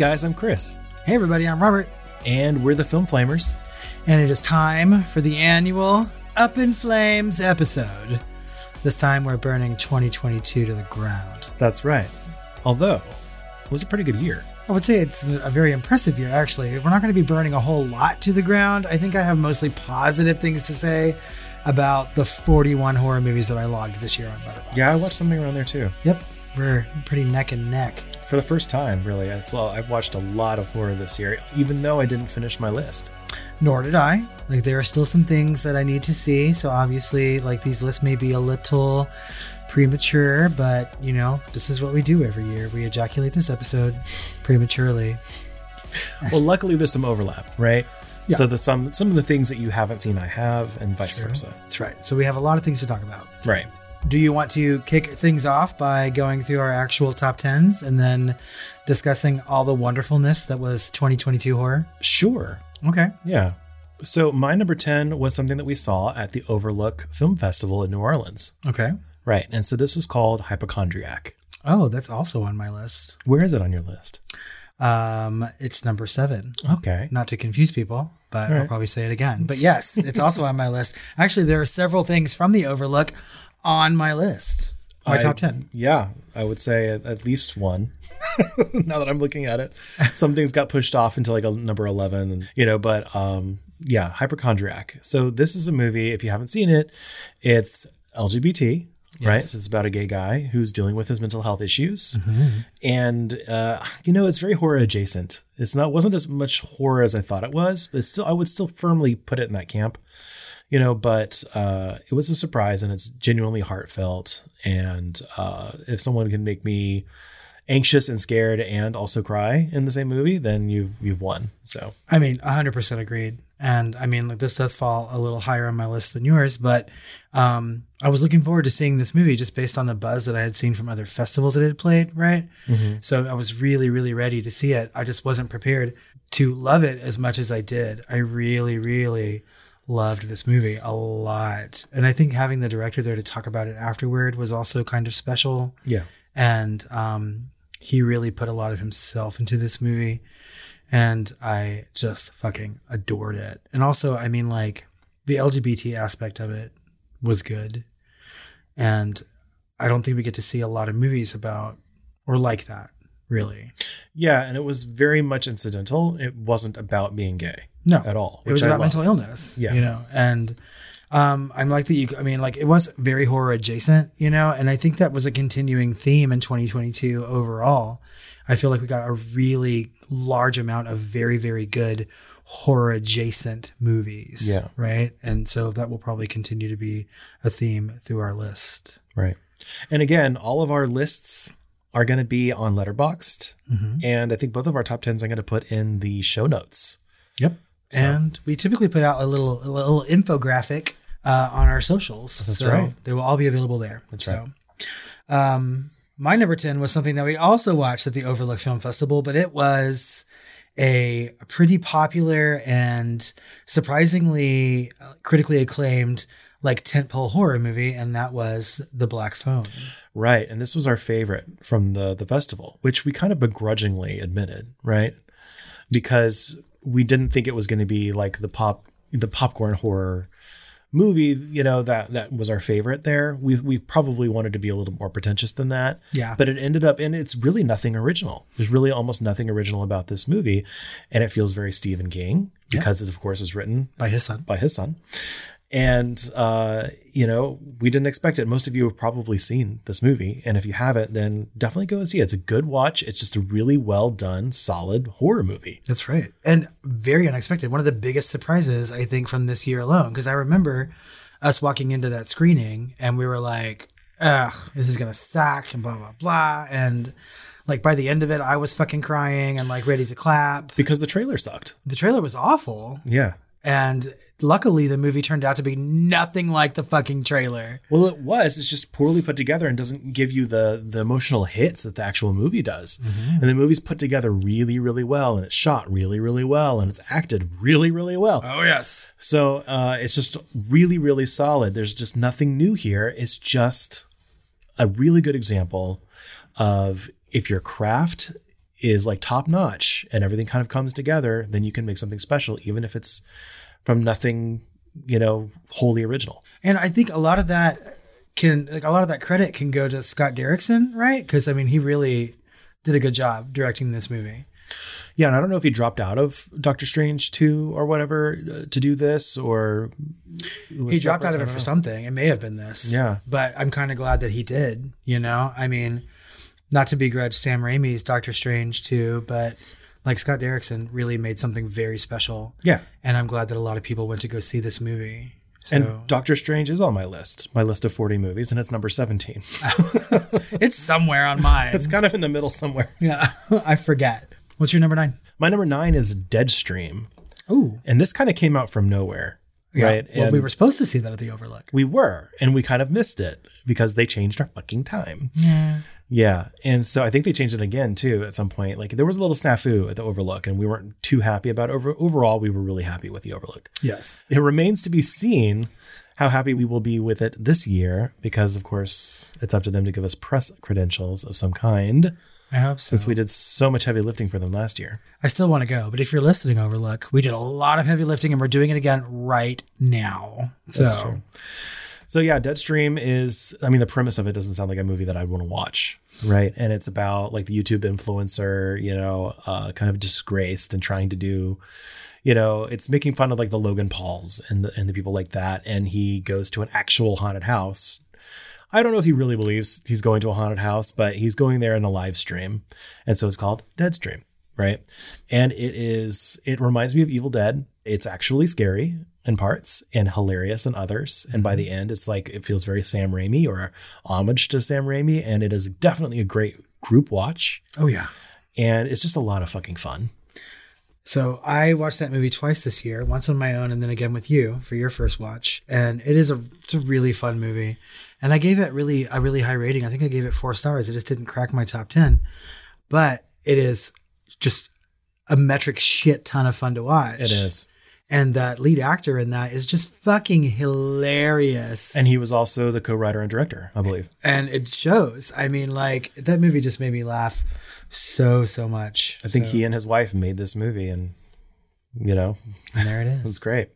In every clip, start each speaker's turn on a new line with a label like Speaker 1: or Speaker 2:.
Speaker 1: Guys, I'm Chris,
Speaker 2: Hey, everybody, I'm Robert,
Speaker 1: and we're the Film Flamers.
Speaker 2: and it is time for the annual Up in Flames episode. This time we're burning 2022 to the ground.
Speaker 1: That's right. Although, it was a pretty good year.
Speaker 2: I would say it's a very impressive year, actually. We're not going to be burning a whole lot to the ground. I think I have mostly positive things to say about the 41 horror movies that I logged this year on Letterboxd.
Speaker 1: Yeah, I watched something around there too.
Speaker 2: Yep, we're pretty neck and neck.
Speaker 1: For the first time, really. It's, I've watched a lot of horror this year, even though I didn't finish my list.
Speaker 2: Nor did I. Like, there are still some things that I need to see. So, obviously, like, these lists may be a little premature, but, you know, this is what we do every year. We ejaculate this episode prematurely.
Speaker 1: Well, luckily there's some overlap, right?
Speaker 2: Yeah.
Speaker 1: So the some some of the things that you haven't seen, I have, and vice
Speaker 2: Sure.
Speaker 1: versa.
Speaker 2: That's right. So, we have a lot of things to talk about.
Speaker 1: Right.
Speaker 2: Do you want to kick things off by going through our actual top 10s and then discussing all the wonderfulness that was 2022 horror?
Speaker 1: Sure.
Speaker 2: Okay.
Speaker 1: Yeah. So my number ten was something that we saw at the Overlook Film Festival in New Orleans.
Speaker 2: Okay.
Speaker 1: Right. And so this was called Hypochondriac.
Speaker 2: Oh, that's also on my list.
Speaker 1: Where is it on your list?
Speaker 2: Um, it's number seven.
Speaker 1: Okay.
Speaker 2: not to confuse people, but
Speaker 1: All
Speaker 2: I'll probably say it again. But yes, it's also on my list. Actually, there are several things from the Overlook on my list. My
Speaker 1: I-
Speaker 2: top 10.
Speaker 1: Yeah, I would say at, at least one. now that I'm looking at it, some things got pushed off into like a number 11, and you know, but um, yeah, Hypochondriac. So this is a movie. If you haven't seen it, it's LGBT. Right, so it's about a gay guy who's dealing with his mental health issues,
Speaker 2: Mm-hmm.
Speaker 1: and uh, you know it's very horror adjacent. It's not wasn't as much horror as I thought it was, but still I would still firmly put it in that camp you know but uh it was a surprise and it's genuinely heartfelt and uh if someone can make me anxious and scared and also cry in the same movie then you've you've won so
Speaker 2: I mean, 100% agreed. And I mean, like, this does fall a little higher on my list than yours, but um, I was looking forward to seeing this movie just based on the buzz that I had seen from other festivals that it had played, right? So I was really, really ready to see it. I just wasn't prepared to love it as much as I did. I really, really loved this movie a lot. And I think having the director there to talk about it afterward was also kind of special.
Speaker 1: yeah
Speaker 2: And um, he really put a lot of himself into this movie. And I just fucking adored it. And also, I mean, like, the LGBT aspect of it was good. And I don't think we get to see a lot of movies about or like that, really.
Speaker 1: yeah and it was very much incidental it wasn't about being gay
Speaker 2: No,
Speaker 1: at all
Speaker 2: it was about mental illness.
Speaker 1: Yeah.
Speaker 2: you know, and um, I'm like that. You, I mean, like it was very horror adjacent, you know, and I think that was a continuing theme in 2022 overall. I feel like we got a really large amount of very, very good horror adjacent movies.
Speaker 1: Yeah.
Speaker 2: right, and so that will probably continue to be a theme through our list.
Speaker 1: right and again all of our lists are going to be on Letterboxd and i think both of our top 10s i'm going to put in the show notes
Speaker 2: Yep.
Speaker 1: So-
Speaker 2: And we typically put out a little a little infographic uh, on our socials.
Speaker 1: That's
Speaker 2: so
Speaker 1: right.
Speaker 2: They will all be available there.
Speaker 1: That's
Speaker 2: so, Um, my number ten was something that we also watched at the Overlook Film Festival, but it was a pretty popular and surprisingly uh, critically acclaimed like tentpole horror movie, and that was The Black Phone.
Speaker 1: Right, and this was our favorite from the the festival, which we kind of begrudgingly admitted, right? Because we didn't think it was going to be like the pop the popcorn horror movie, you know, that that was our favorite there. We we probably wanted to be a little more pretentious than that.
Speaker 2: Yeah.
Speaker 1: But it ended up and it's really nothing original. There's really almost nothing original about this movie, and it feels very Stephen King because it of course is written
Speaker 2: By his son.
Speaker 1: by his son. And uh, you know, we didn't expect it. Most of you have probably seen this movie, and if you haven't, then definitely go and see it. It's a good watch. It's just a really well done, solid horror movie.
Speaker 2: That's right. And very unexpected. One of the biggest surprises, I think, from this year alone. Because I remember us walking into that screening and we were like, ugh, this is going to suck and blah, blah, blah. And like by the end of it, I was fucking crying and like ready to clap.
Speaker 1: Because the trailer sucked.
Speaker 2: The trailer was awful.
Speaker 1: Yeah.
Speaker 2: And luckily, the movie turned out to be nothing like the fucking trailer.
Speaker 1: Well, it was. It's just poorly put together and doesn't give you the the emotional hits that the actual movie does. And the movie's put together really, really well, and it's shot really, really well, and it's acted really, really well.
Speaker 2: Oh, yes.
Speaker 1: So uh, it's just really, really solid. There's just nothing new here. It's just a really good example of if your craft is like top notch and everything kind of comes together, then you can make something special, even if it's from nothing, you know, wholly original.
Speaker 2: And I think a lot of that can, like, a lot of that credit can go to Scott Derrickson, right? Because I mean, he really did a good job directing this movie.
Speaker 1: Yeah, and I don't know if he dropped out of Doctor Strange 2 or whatever uh, to do this or
Speaker 2: he dropped out of it for something. It may have been this.
Speaker 1: Yeah.
Speaker 2: But I'm kind of glad that he did, you know? I mean, not to begrudge Sam Raimi's Doctor Strange 2, but like Scott Derrickson really made something very special.
Speaker 1: Yeah.
Speaker 2: And I'm glad that a lot of people went to go see this movie. So
Speaker 1: And Doctor Strange is on my list, my list of 40 movies, and it's number 17.
Speaker 2: it's somewhere on mine.
Speaker 1: it's kind of in the middle somewhere.
Speaker 2: yeah. I forget. What's your number nine?
Speaker 1: My number nine is Deadstream.
Speaker 2: Ooh.
Speaker 1: And this kind of came out from nowhere. Right.
Speaker 2: Well,
Speaker 1: and
Speaker 2: we were supposed to see that at the Overlook.
Speaker 1: we were, and we kind of missed it because they changed our fucking time.
Speaker 2: Yeah.
Speaker 1: Yeah. And so I think they changed it again too at some point. Like there was a little snafu at the Overlook, and we weren't too happy about it. Over overall, we were really happy with the Overlook.
Speaker 2: Yes.
Speaker 1: It remains to be seen how happy we will be with it this year, because of course it's up to them to give us press credentials of some kind,
Speaker 2: I hope so.
Speaker 1: since we did so much heavy lifting for them last year.
Speaker 2: I still want to go, but if you're listening, Overlook, we did a lot of heavy lifting and we're doing it again right now. So,
Speaker 1: That's true. So yeah, Deadstream is I mean the premise of it doesn't sound like a movie that I'd want to watch, right? And it's about like the YouTube influencer, you know, uh, kind of disgraced and trying to do, you know, it's making fun of like the Logan Pauls and the, and the people like that. And he goes to an actual haunted house. I don't know if he really believes he's going to a haunted house, but he's going there in a live stream, and so it's called Deadstream, right? And it is it reminds me of Evil Dead. It's actually scary in parts and hilarious in others. And by the mm-hmm. end, it's like it feels very Sam Raimi or homage to Sam Raimi. And it is definitely a great group watch.
Speaker 2: oh yeah.
Speaker 1: And it's just a lot of fucking fun.
Speaker 2: So I watched that movie twice this year, once on my own and then again with you for your first watch. And it is a it's a really fun movie. And I gave it really a really high rating. I think I gave it 4 stars. It just didn't crack my top 10. But it is just a metric shit ton of fun to watch.
Speaker 1: It is.
Speaker 2: And that lead actor in that is just fucking hilarious.
Speaker 1: And he was also the co-writer and director, I believe.
Speaker 2: and it shows. I mean, like that movie just made me laugh so so much.
Speaker 1: I think
Speaker 2: So-
Speaker 1: he and his wife made this movie and you know,
Speaker 2: and there it is.
Speaker 1: it's great.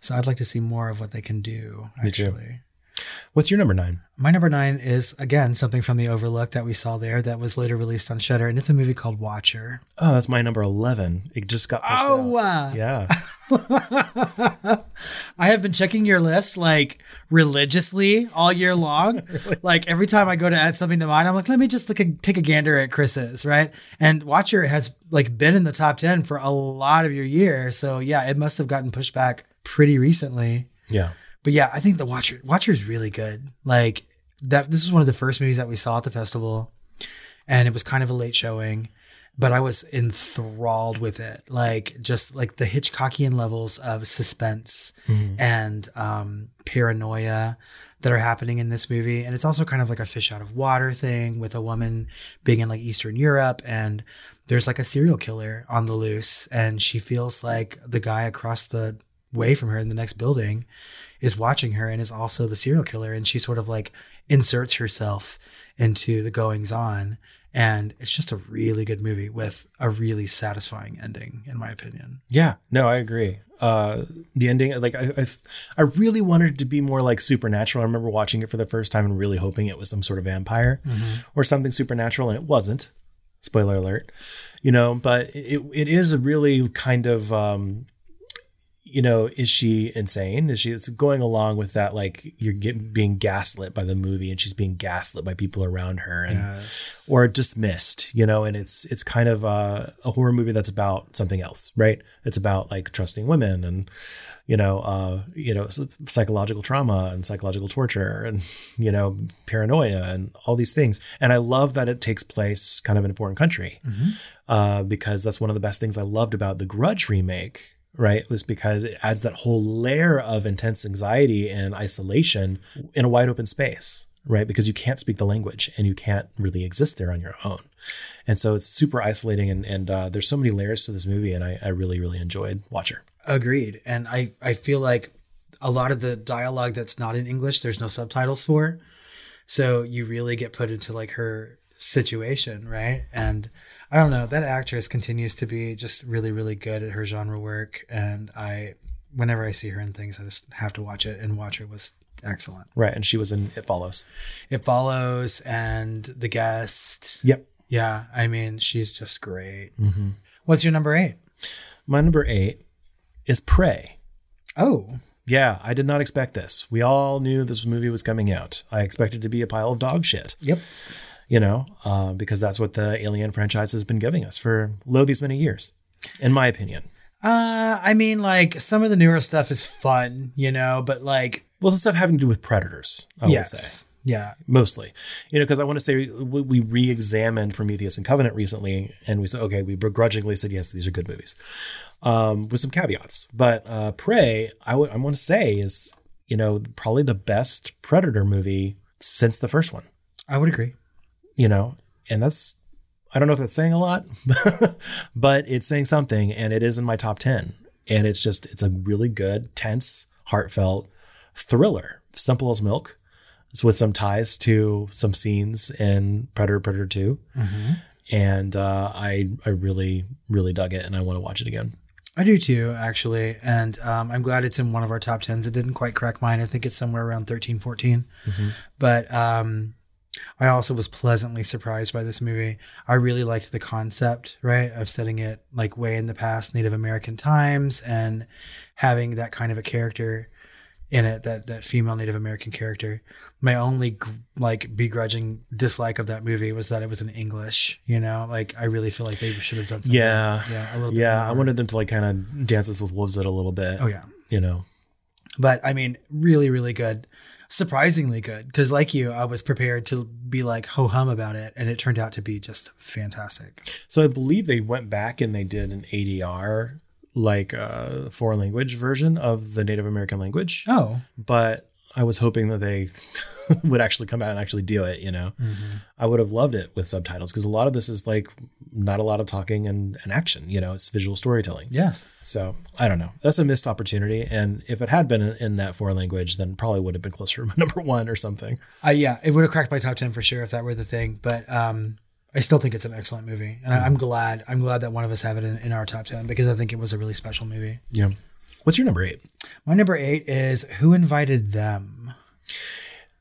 Speaker 2: So I'd like to see more of what they can do.
Speaker 1: Me too. What's your number nine?
Speaker 2: my number nine is again something from the Overlook that we saw there that was later released on Shudder, and it's a movie called Watcher.
Speaker 1: Oh, that's my number 11. It just got pushed
Speaker 2: Oh,
Speaker 1: out.
Speaker 2: uh,
Speaker 1: Yeah.
Speaker 2: I have been checking your list like religiously all year long. Like every time I go to add something to mine, I'm like, let me just look a, take a gander at Chris's, right? And Watcher has like been in the top 10 for a lot of your year. So yeah, it must have gotten pushed back pretty recently.
Speaker 1: Yeah.
Speaker 2: But yeah, I think the Watcher Watcher is really good. Like that this is one of the first movies that we saw at the festival and it was kind of a late showing, but I was enthralled with it. Like just like the Hitchcockian levels of suspense and um paranoia that are happening in this movie. And it's also kind of like a fish out of water thing with a woman being in like Eastern Europe and there's like a serial killer on the loose and she feels like the guy across the way from her in the next building is watching her and is also the serial killer and she sort of like inserts herself into the goings on and it's just a really good movie with a really satisfying ending in my opinion
Speaker 1: Yeah, no, I agree. Uh, the ending, like I, I, I really wanted it to be more like supernatural. I remember watching it for the first time and really hoping it was some sort of vampire or something supernatural, and it wasn't. Spoiler alert, you know. But it it is a really kind of um, you know, is she insane? Is she it's going along with that like you're getting being gaslit by the movie and she's being gaslit by people around her and or dismissed, you know, and it's it's kind of a, a horror movie that's about something else, right? It's about like trusting women and you know, uh, you know, psychological trauma and psychological torture and you know, paranoia and all these things. And I love that it takes place kind of in a foreign country uh, because that's one of the best things I loved about the Grudge remake. Right, was because it adds that whole layer of intense anxiety and isolation in a wide open space right? Because you can't speak the language and you can't really exist there on your own. And so it's super isolating and, and uh, there's so many layers to this movie and I, I really, really enjoyed Watcher.
Speaker 2: agreed and i i feel like a lot of the dialogue that's not in english there's no subtitles for so you really get put into like her situation, right? And I don't know, that actress continues to be just really, really good at her genre work. And I, whenever I see her in things, I just have to watch it. And Watcher was excellent.
Speaker 1: Right. And she was in It Follows.
Speaker 2: It follows and The Guest.
Speaker 1: Yep.
Speaker 2: Yeah, I mean, she's just great. Mm-hmm. What's your number eight?
Speaker 1: My number eight is Prey.
Speaker 2: Oh,
Speaker 1: Yeah, I did not expect this. We all knew this movie was coming out. I expected it to be a pile of dog shit.
Speaker 2: yep.
Speaker 1: You know, uh, because that's what the Alien franchise has been giving us for lo these many years, in my opinion.
Speaker 2: Uh, I mean, like some of the newer stuff is fun, you know, but like,
Speaker 1: Well, the stuff having to do with predators, I would say,
Speaker 2: yeah,
Speaker 1: mostly, you know, because I want to say we, we re-examined Prometheus and Covenant recently, and we said, okay, we begrudgingly said yes, these are good movies, um, with some caveats. But uh, Prey, I would I want to say is you know probably the best Predator movie since the first one.
Speaker 2: I would agree.
Speaker 1: You know, and that's I don't know if that's saying a lot, but it's saying something, and it is in my top ten. And it's just it's a really good, tense, heartfelt thriller, simple as milk. It's with some ties to some scenes in Predator Predator 2 and uh, I I really really dug it, and I want to watch it again.
Speaker 2: I do too, actually. And um, I'm glad it's in one of our top 10s. It didn't quite crack mine. I think it's somewhere around 13, 14. But um, I also was pleasantly surprised by this movie. I really liked the concept, right, of setting it like way in the past, Native American times, and having that kind of a character in it, that that female Native American character. My only like begrudging dislike of that movie was that it was in English. You know, like I really feel like they should have done something.
Speaker 1: Yeah,
Speaker 2: yeah, a little bit.
Speaker 1: yeah. I wanted them to like kind of dance us with wolves it a little bit.
Speaker 2: Oh yeah.
Speaker 1: you know.
Speaker 2: but I mean, really, really good. Surprisingly good. Because, like you, I was prepared to be like ho hum about it, and it turned out to be just fantastic.
Speaker 1: So I believe they went back and they did an ADR like uh foreign language version of the Native American language.
Speaker 2: Oh,
Speaker 1: But I was hoping that they would actually come out and actually do it, you know.
Speaker 2: Mm-hmm.
Speaker 1: I would have loved it with subtitles because a lot of this is like not a lot of talking and, and action, you know, it's visual storytelling.
Speaker 2: yes.
Speaker 1: So I don't know. That's a missed opportunity. And if it had been in, in that foreign language, then probably would have been closer to my number one or something.
Speaker 2: Uh, yeah, it would have cracked my top 10 for sure if that were the thing. But um, I still think it's an excellent movie. And I, I'm glad. I'm glad that one of us have it in, in our top 10 because I think it was a really special movie.
Speaker 1: Yeah. What's your number eight?
Speaker 2: My number eight is Who Invited Them?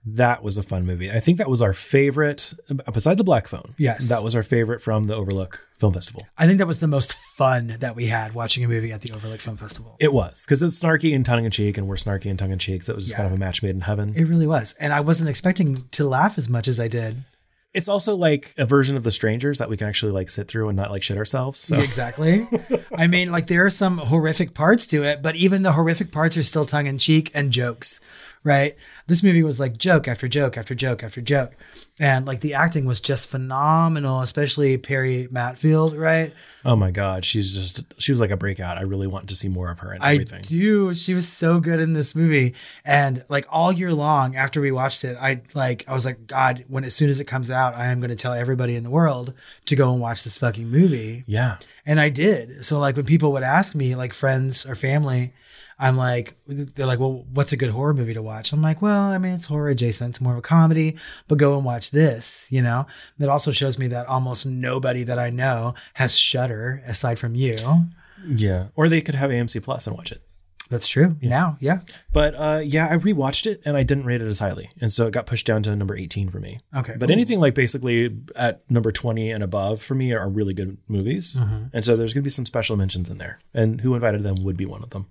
Speaker 1: That was a fun movie. I think that was our favorite, beside the Black Phone.
Speaker 2: Yes.
Speaker 1: That was our favorite from the Overlook Film Festival.
Speaker 2: I think that was the most fun that we had watching a movie at the Overlook Film Festival.
Speaker 1: It was because it's snarky and tongue in cheek, and we're snarky and tongue in cheek. So it was just kind of a match made in heaven.
Speaker 2: It really was. And I wasn't expecting to laugh as much as I did.
Speaker 1: It's also like a version of The Strangers that we can actually like sit through and not like shit ourselves. So
Speaker 2: Exactly. I mean, like there are some horrific parts to it, but even the horrific parts are still tongue in cheek and jokes, right? This movie was like joke after joke after joke after joke. And like the acting was just phenomenal, especially Perry Mattfeld, right?
Speaker 1: oh my god, she's just she was like a breakout. I really want to see more of her and
Speaker 2: I
Speaker 1: everything.
Speaker 2: do. She was so good in this movie. And like all year long after we watched it, I like I was like, God, when as soon as it comes out, I am gonna tell everybody in the world to go and watch this fucking movie.
Speaker 1: yeah.
Speaker 2: And I did. So like when people would ask me, like friends or family, I'm like, they're like, well, what's a good horror movie to watch? I'm like, well, I mean, it's horror adjacent, it's more of a comedy, but go and watch this, you know? That also shows me that almost nobody that I know has Shudder aside from you.
Speaker 1: Yeah. Or they could have AMC Plus and watch it.
Speaker 2: That's true. Now, yeah.
Speaker 1: But uh, yeah, I rewatched it and I didn't rate it as highly, and so it got pushed down to number eighteen for me.
Speaker 2: Okay.
Speaker 1: But anything like basically at number twenty and above for me are really good movies, and so there's gonna be some special mentions in there. And Who Invited Them would be one of them.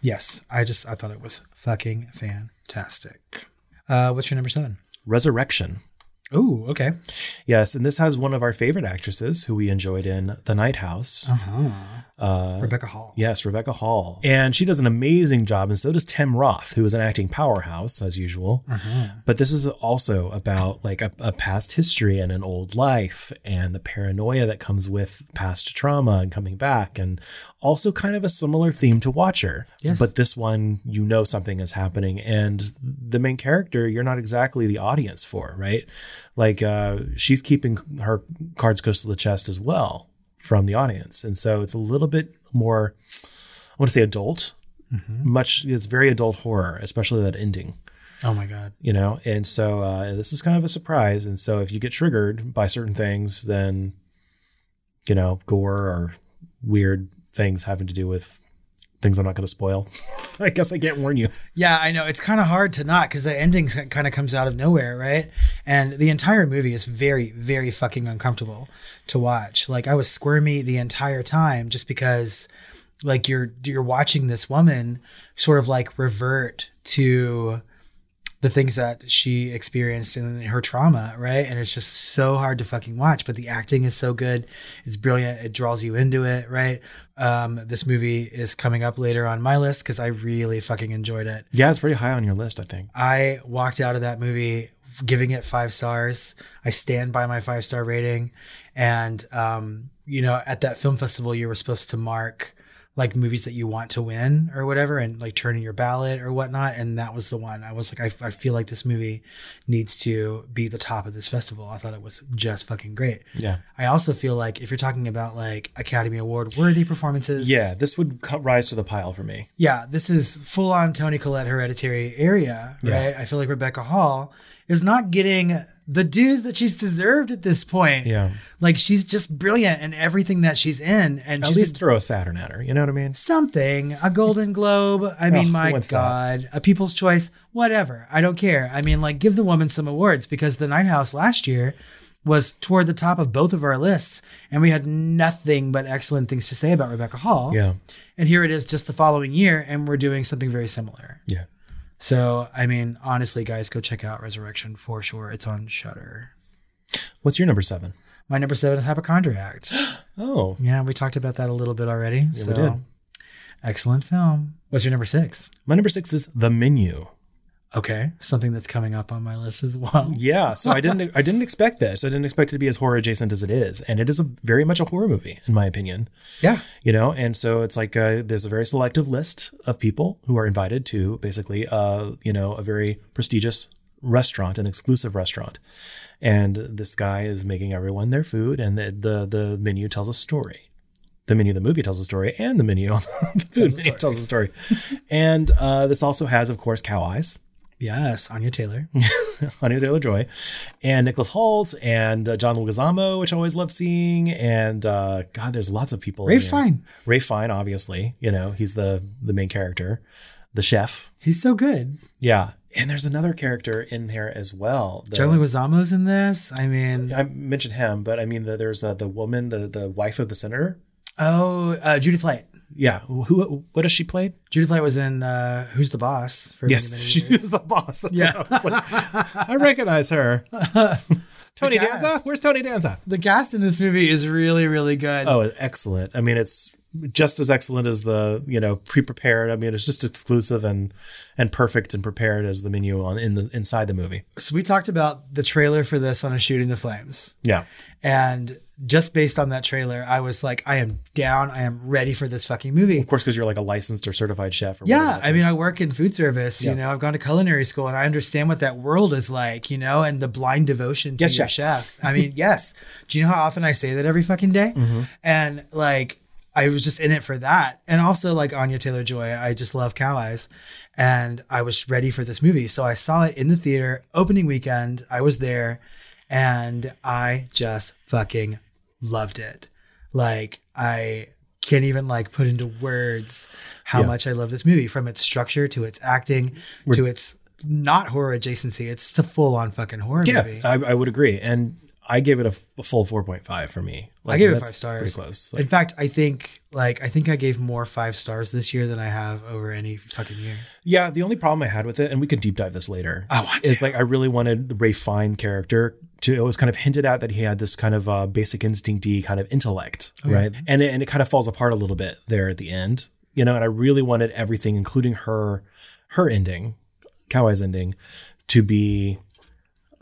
Speaker 2: Yes. I just, I thought it was fucking fantastic. Uh, what's your number seven?
Speaker 1: Resurrection.
Speaker 2: Oh, okay.
Speaker 1: Yes, and this has one of our favorite actresses who we enjoyed in The Night House.
Speaker 2: Uh-huh.
Speaker 1: Uh,
Speaker 2: Rebecca Hall.
Speaker 1: Yes, Rebecca Hall. And she does an amazing job, and so does Tim Roth, who is an acting powerhouse, as usual. But this is also about like a, a past history and an old life and the paranoia that comes with past trauma and coming back, and also kind of a similar theme to Watcher.
Speaker 2: Yes.
Speaker 1: But this one, you know something is happening, and the main character, you're not exactly the audience for, right? Like uh, she's keeping her cards close to the chest as well from the audience. And so it's a little bit more, I want to say adult, much, it's very adult horror, especially that ending.
Speaker 2: Oh my god.
Speaker 1: you know and so uh, this is kind of a surprise and so if you get triggered by certain things then you know gore or weird things having to do with things i'm not going to spoil i guess i can't warn you
Speaker 2: Yeah, I know. It's kind of hard to not because the ending kind of comes out of nowhere, right? And the entire movie is very, very fucking uncomfortable to watch. Like I was squirmy the entire time just because like you're you're watching this woman sort of like revert to the things that she experienced in her trauma, right? And it's just so hard to fucking watch, but the acting is so good. It's brilliant. It draws you into it, right? Um, this movie is coming up later on my list because I really fucking enjoyed it.
Speaker 1: yeah it's pretty high on your list i think
Speaker 2: I walked out of that movie giving it five stars. I stand by my five star rating. And, um, you know, at that film festival, you were supposed to mark like movies that you want to win or whatever and like turn in your ballot or whatnot. And that was the one. I was like, I, I feel like this movie needs to be the top of this festival. I thought it was just fucking great.
Speaker 1: yeah
Speaker 2: I also feel like if you're talking about like Academy Award worthy performances,
Speaker 1: yeah this would rise to the pile for me
Speaker 2: yeah, this is full on Toni Collette hereditary area,
Speaker 1: Yeah.
Speaker 2: right? I feel like Rebecca Hall is not getting the dues that she's deserved at this point.
Speaker 1: yeah
Speaker 2: Like she's just brilliant in everything that she's in. And
Speaker 1: at least
Speaker 2: been
Speaker 1: throw a saturn at her you know what i mean
Speaker 2: something, a golden globe. I mean,
Speaker 1: Oh,
Speaker 2: my
Speaker 1: what's that?
Speaker 2: God, a people's choice, whatever. I don't care. I mean, like give the woman some awards because the Night House last year was toward the top of both of our lists. And we had nothing but excellent things to say about Rebecca Hall.
Speaker 1: yeah
Speaker 2: And here it is just the following year, and we're doing something very similar.
Speaker 1: yeah
Speaker 2: So, I mean, honestly, guys, go check out Resurrection for sure. It's on Shudder.
Speaker 1: what's your number seven?
Speaker 2: My number seven is Hypochondriac.
Speaker 1: Oh,
Speaker 2: yeah, we talked about that a little bit already.
Speaker 1: we
Speaker 2: so,
Speaker 1: did.
Speaker 2: excellent film. What's your number six?
Speaker 1: my number six is the menu
Speaker 2: Okay, something that's coming up on my list as well.
Speaker 1: Yeah, so I didn't I didn't expect this. I didn't expect it to be as horror adjacent as it is, and it is a very much a horror movie in my opinion.
Speaker 2: Yeah,
Speaker 1: You know, and so it's like uh, there's a very selective list of people who are invited to basically, uh, you know, a very prestigious restaurant, an exclusive restaurant, and this guy is making everyone their food, and the the, the menu tells a story. The menu the movie tells a story, and the menu on the food menu tells a story. and uh, this also has, of course, Cow Eyes.
Speaker 2: Yes, Anya Taylor.
Speaker 1: Anya Taylor Joy, and Nicholas Hoult, and uh, John Leguizamo, which I always love seeing, and uh, God, there's lots of people. in
Speaker 2: Ray. Fine.
Speaker 1: Rafe Fiennes, obviously, you know he's the the main character, the chef.
Speaker 2: He's so good.
Speaker 1: Yeah, and there's another character in there as well. The-
Speaker 2: John Leguizamo's in this. I mean,
Speaker 1: I mentioned him, but I mean the, there's uh, the woman, the the wife of the senator.
Speaker 2: oh, uh, Judith Light.
Speaker 1: Yeah, who what does she play?
Speaker 2: Judith Light was in uh, Who's the Boss for
Speaker 1: Yes,
Speaker 2: many, many
Speaker 1: she was the boss. That's
Speaker 2: Yeah.
Speaker 1: I, like. I recognize her. Tony Danza, where's Tony Danza?
Speaker 2: The cast in this movie is really, really good.
Speaker 1: Oh, excellent. I mean, it's just as excellent as the, you know, pre-prepared. I mean, it's just exclusive and and perfect and prepared as the menu on in the inside the movie.
Speaker 2: So we talked about the trailer for this on a Shooting the Flames.
Speaker 1: Yeah.
Speaker 2: And just based on that trailer, I was like, I am down. I am ready for this fucking movie.
Speaker 1: Of course, because you're like a licensed or certified chef. Or
Speaker 2: Yeah, I mean. I work in food service.
Speaker 1: Yeah.
Speaker 2: You know, I've gone to culinary school, and I understand what that world is like. You know, and the blind devotion to
Speaker 1: Yes,
Speaker 2: your chef. I mean, yes. Do you know how often I say that every fucking day?
Speaker 1: Mm-hmm.
Speaker 2: And like, I was just in it for that, and also like Anya Taylor Joy. I just love Cow Eyes, and I was ready for this movie, so I saw it in the theater opening weekend. I was there, and I just fucking loved it. Like I can't even like put into words how
Speaker 1: Yeah.
Speaker 2: much I love this movie from its structure to its acting to its not horror adjacency. It's a full on fucking horror
Speaker 1: yeah,
Speaker 2: movie.
Speaker 1: I, I would agree, and I gave it a, f- a full four point five for me.
Speaker 2: I gave it five stars.
Speaker 1: Pretty close.
Speaker 2: In fact, I think like I think I gave more five stars this year than I have over any fucking year.
Speaker 1: Yeah, the only problem I had with it, and we could deep dive this later.
Speaker 2: I want
Speaker 1: is
Speaker 2: to.
Speaker 1: like I really wanted the Rafe Fiennes character to. It was kind of hinted at that he had this kind of uh, basic instincty kind of intellect, right? And it, and it kind of falls apart a little bit there at the end, you know. And I really wanted everything, including her, her ending, Eye's ending, to be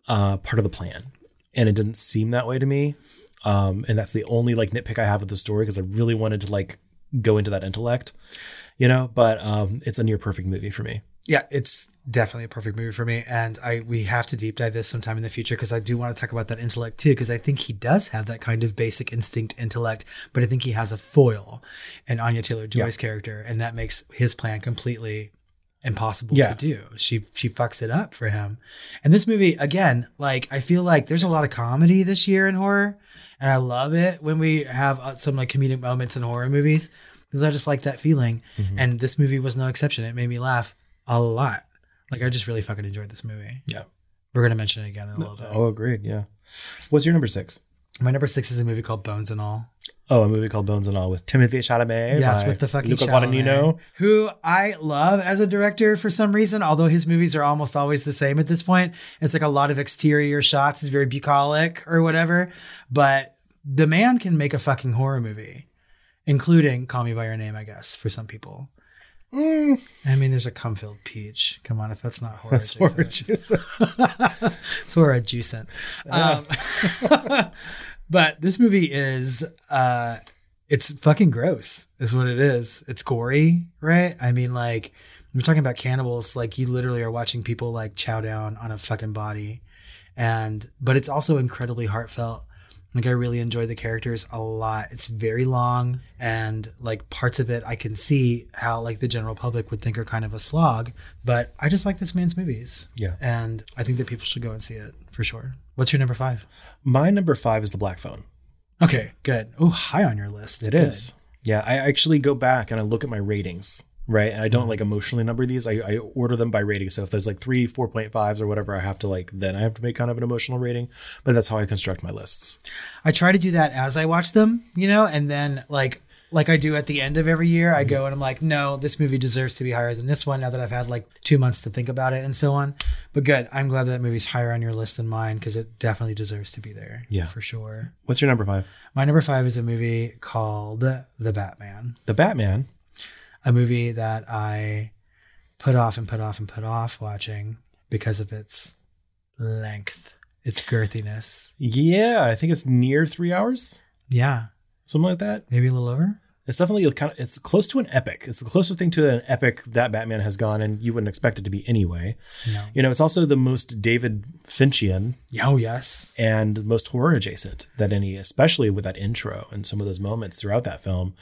Speaker 1: uh, part of the plan, and it didn't seem that way to me. Um, and that's the only like nitpick I have with the story because I really wanted to like go into that intellect, you know. But um, it's a near perfect movie for me.
Speaker 2: Yeah, it's definitely a perfect movie for me, and I we have to deep dive this sometime in the future because I do want to talk about that intellect too because I think he does have that kind of basic instinct intellect, but I think he has a foil in Anya Taylor Joy's character, and that makes his plan completely impossible
Speaker 1: Yeah.
Speaker 2: to do. She she fucks it up for him. And this movie again, like I feel like there's a lot of comedy this year in horror, and I love it when we have uh, some like comedic moments in horror movies because I just like that feeling.
Speaker 1: Mm-hmm.
Speaker 2: And this movie was no exception. It made me laugh a lot. Like I just really fucking enjoyed this movie.
Speaker 1: Yeah.
Speaker 2: We're gonna mention it again in a little bit.
Speaker 1: Oh, agreed. Yeah. What's your number six?
Speaker 2: My number six is a movie called Bones and All.
Speaker 1: Oh, a movie called Bones and All with Timothée Chalamet.
Speaker 2: Yes, with the fucking
Speaker 1: Luca
Speaker 2: Chalamet,
Speaker 1: Guadagnino.
Speaker 2: who I love as a director for some reason. Although his movies are almost always the same at this point, it's like a lot of exterior shots. It's very bucolic or whatever. But the man can make a fucking horror movie, including Call Me by Your Name, I guess, for some people.
Speaker 1: Mm,
Speaker 2: I mean, there's a cum-filled peach. Come on, if that's not horror,
Speaker 1: that's horror
Speaker 2: adjacent. it's horror adjacent. Um, but this movie is uh it's fucking gross is what it is. It's gory right? I mean like we're talking about cannibals like you literally are watching people like chow down on a fucking body. And but it's also incredibly heartfelt. Like i really enjoy the characters a lot. It's very long and like parts of it i can see how like the general public would think are kind of a slog but i just like this man's movies.
Speaker 1: Yeah.
Speaker 2: and i think that people should go and see it for sure what's your number five
Speaker 1: My number five is The Black Phone.
Speaker 2: Okay, good. Oh, high on your list.
Speaker 1: It
Speaker 2: Good.
Speaker 1: is. Yeah, I actually go back and I look at my ratings, right? And I don't mm. like emotionally number these. I, I order them by rating. So if there's like three, 4.5s or whatever, I have to like, then I have to make kind of an emotional rating. But that's how I construct my lists.
Speaker 2: I try to do that as I watch them, you know, and then like like I do at the end of every year, I mm-hmm. go and I'm like, no, this movie deserves to be higher than this one. Now that I've had like two months to think about it and so on. But good, I'm glad that movie's higher on your list than mine because it definitely deserves to be there.
Speaker 1: Yeah.
Speaker 2: for sure.
Speaker 1: What's your number five?
Speaker 2: My number five is a movie called The Batman.
Speaker 1: The Batman.
Speaker 2: a movie that I put off and put off and put off watching because of its length, its girthiness.
Speaker 1: Yeah, I think it's near three hours,
Speaker 2: Yeah,
Speaker 1: something like that.
Speaker 2: maybe a little over.
Speaker 1: It's definitely kind of, it's close to an epic. It's the closest thing to an epic that Batman has gone, and you wouldn't expect it to be anyway.
Speaker 2: No.
Speaker 1: You know, it's also the most David Finchian
Speaker 2: Oh yes.
Speaker 1: and most horror adjacent that any, especially with that intro and some of those moments throughout that film,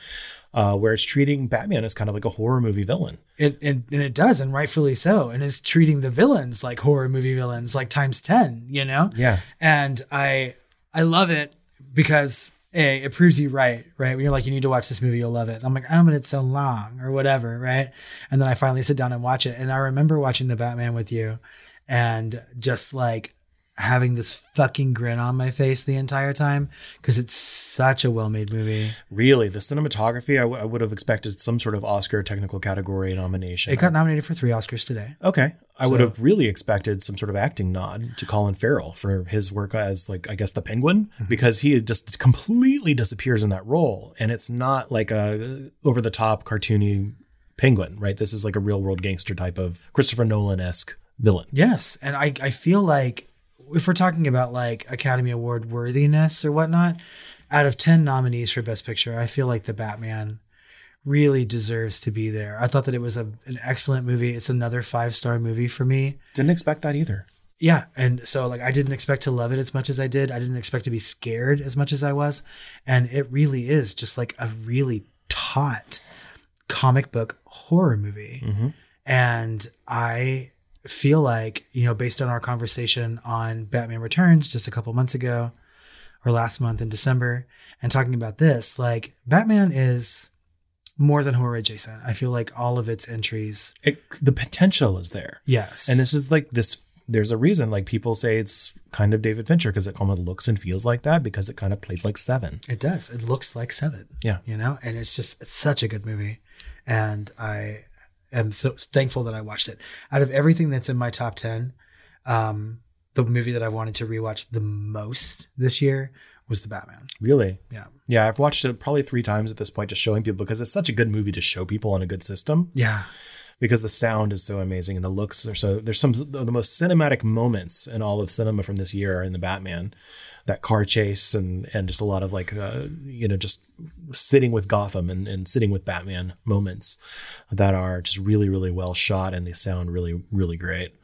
Speaker 1: uh, where it's treating Batman as kind of like a horror movie villain.
Speaker 2: It, it and it does, and rightfully so, and is treating the villains like horror movie villains, like times ten. You know.
Speaker 1: Yeah.
Speaker 2: and I I love it because a it proves you right, right? When you're like, you need to watch this movie, you'll love it. And I'm like, oh, but it's so long or whatever, right? And then I finally sit down and watch it, and I remember watching the Batman with you, and just like having this fucking grin on my face the entire time because it's such a well-made movie.
Speaker 1: Really, the cinematography, I, w- I would have expected some sort of Oscar technical category nomination.
Speaker 2: It got nominated for three Oscars today.
Speaker 1: Okay. I would have really expected some sort of acting nod to Colin Farrell for his work as like I guess the penguin
Speaker 2: Mm-hmm.
Speaker 1: because he just completely disappears in that role and it's not like a over the top cartoony penguin, right? This is like a real world gangster type of Christopher Nolan-esque villain.
Speaker 2: Yes, and I I feel like if we're talking about like Academy Award worthiness or whatnot, out of ten nominees for Best Picture, I feel like the Batman really deserves to be there. I thought that it was a, an excellent movie. It's another five star movie for me.
Speaker 1: Didn't expect that either.
Speaker 2: Yeah, and so like I didn't expect to love it as much as I did. I didn't expect to be scared as much as I was, and it really is just like a really taut comic book horror movie.
Speaker 1: Mhm.
Speaker 2: And I feel like, you know, based on our conversation on Batman Returns just a couple months ago or last month in December and talking about this, like Batman is more than horror adjacent. I feel like all of its entries,
Speaker 1: It, the potential is there.
Speaker 2: yes.
Speaker 1: And this is like this there's a reason like people say it's kind of David Fincher because it kind of looks and feels like that because it kind of plays like 7.
Speaker 2: It does. It looks like Seven.
Speaker 1: Yeah.
Speaker 2: You know, and it's just, it's such a good movie. And I am so thankful that I watched it. Out of everything that's in my top 10, um, the movie that I wanted to rewatch the most this year was The Batman.
Speaker 1: Really?
Speaker 2: Yeah.
Speaker 1: Yeah, I've watched it probably three times at this point, just showing people because it's such a good movie to show people on a good system
Speaker 2: Yeah.
Speaker 1: because the sound is so amazing and the looks are so. There's some of the most cinematic moments in all of cinema from this year are in the Batman, that car chase and and just a lot of like uh, you know just sitting with Gotham and, and sitting with Batman moments that are just really really well shot and they sound really really great.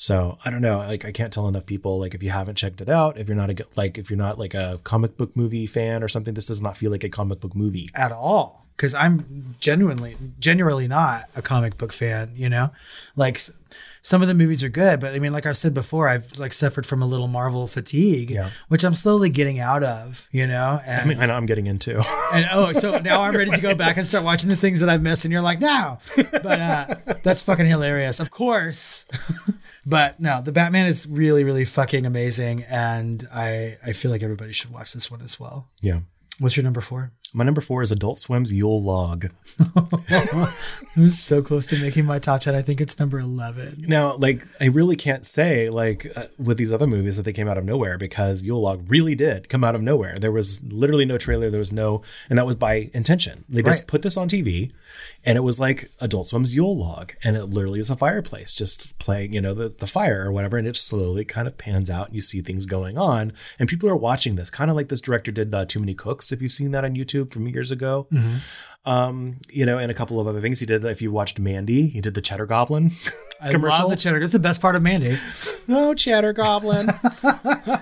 Speaker 1: So I don't know, like I can't tell enough people like if you haven't checked it out, if you're not a like if you're not like a comic book movie fan or something, this does not feel like a comic book movie.
Speaker 2: At all. because I'm genuinely, genuinely not a comic book fan. You know, like some of the movies are good, but I mean, like I said before, I've like suffered from a little Marvel fatigue,
Speaker 1: Yeah.
Speaker 2: which I'm slowly getting out of. You know, and
Speaker 1: I mean, I know I'm getting into.
Speaker 2: and oh, so now I'm ready to go back and start watching the things that I've missed, and you're like, no, but uh, that's fucking hilarious, of course. but no, the Batman is really, really fucking amazing, and I I feel like everybody should watch this one as well.
Speaker 1: yeah.
Speaker 2: What's your number four?
Speaker 1: My number four is Adult Swim's Yule Log.
Speaker 2: I was so close to making my top ten. I think it's number eleven.
Speaker 1: Now, like, I really can't say, like, uh, with these other movies that they came out of nowhere because Yule Log really did come out of nowhere. There was literally no trailer. There was no, and that was by intention. They just
Speaker 2: Right.
Speaker 1: put this on TV and it was like Adult Swim's Yule Log. And it literally is a fireplace just playing, you know, the, the fire or whatever. And it slowly kind of pans out and you see things going on. And people are watching this, kind of like this director did uh, Too Many Cooks, if you've seen that on YouTube from years ago. Um, you know, and a couple of other things he did. If you watched Mandy, he did the Cheddar Goblin.
Speaker 2: I
Speaker 1: commercial.
Speaker 2: love the cheddar. That's the best part of Mandy.
Speaker 1: Oh, Cheddar Goblin.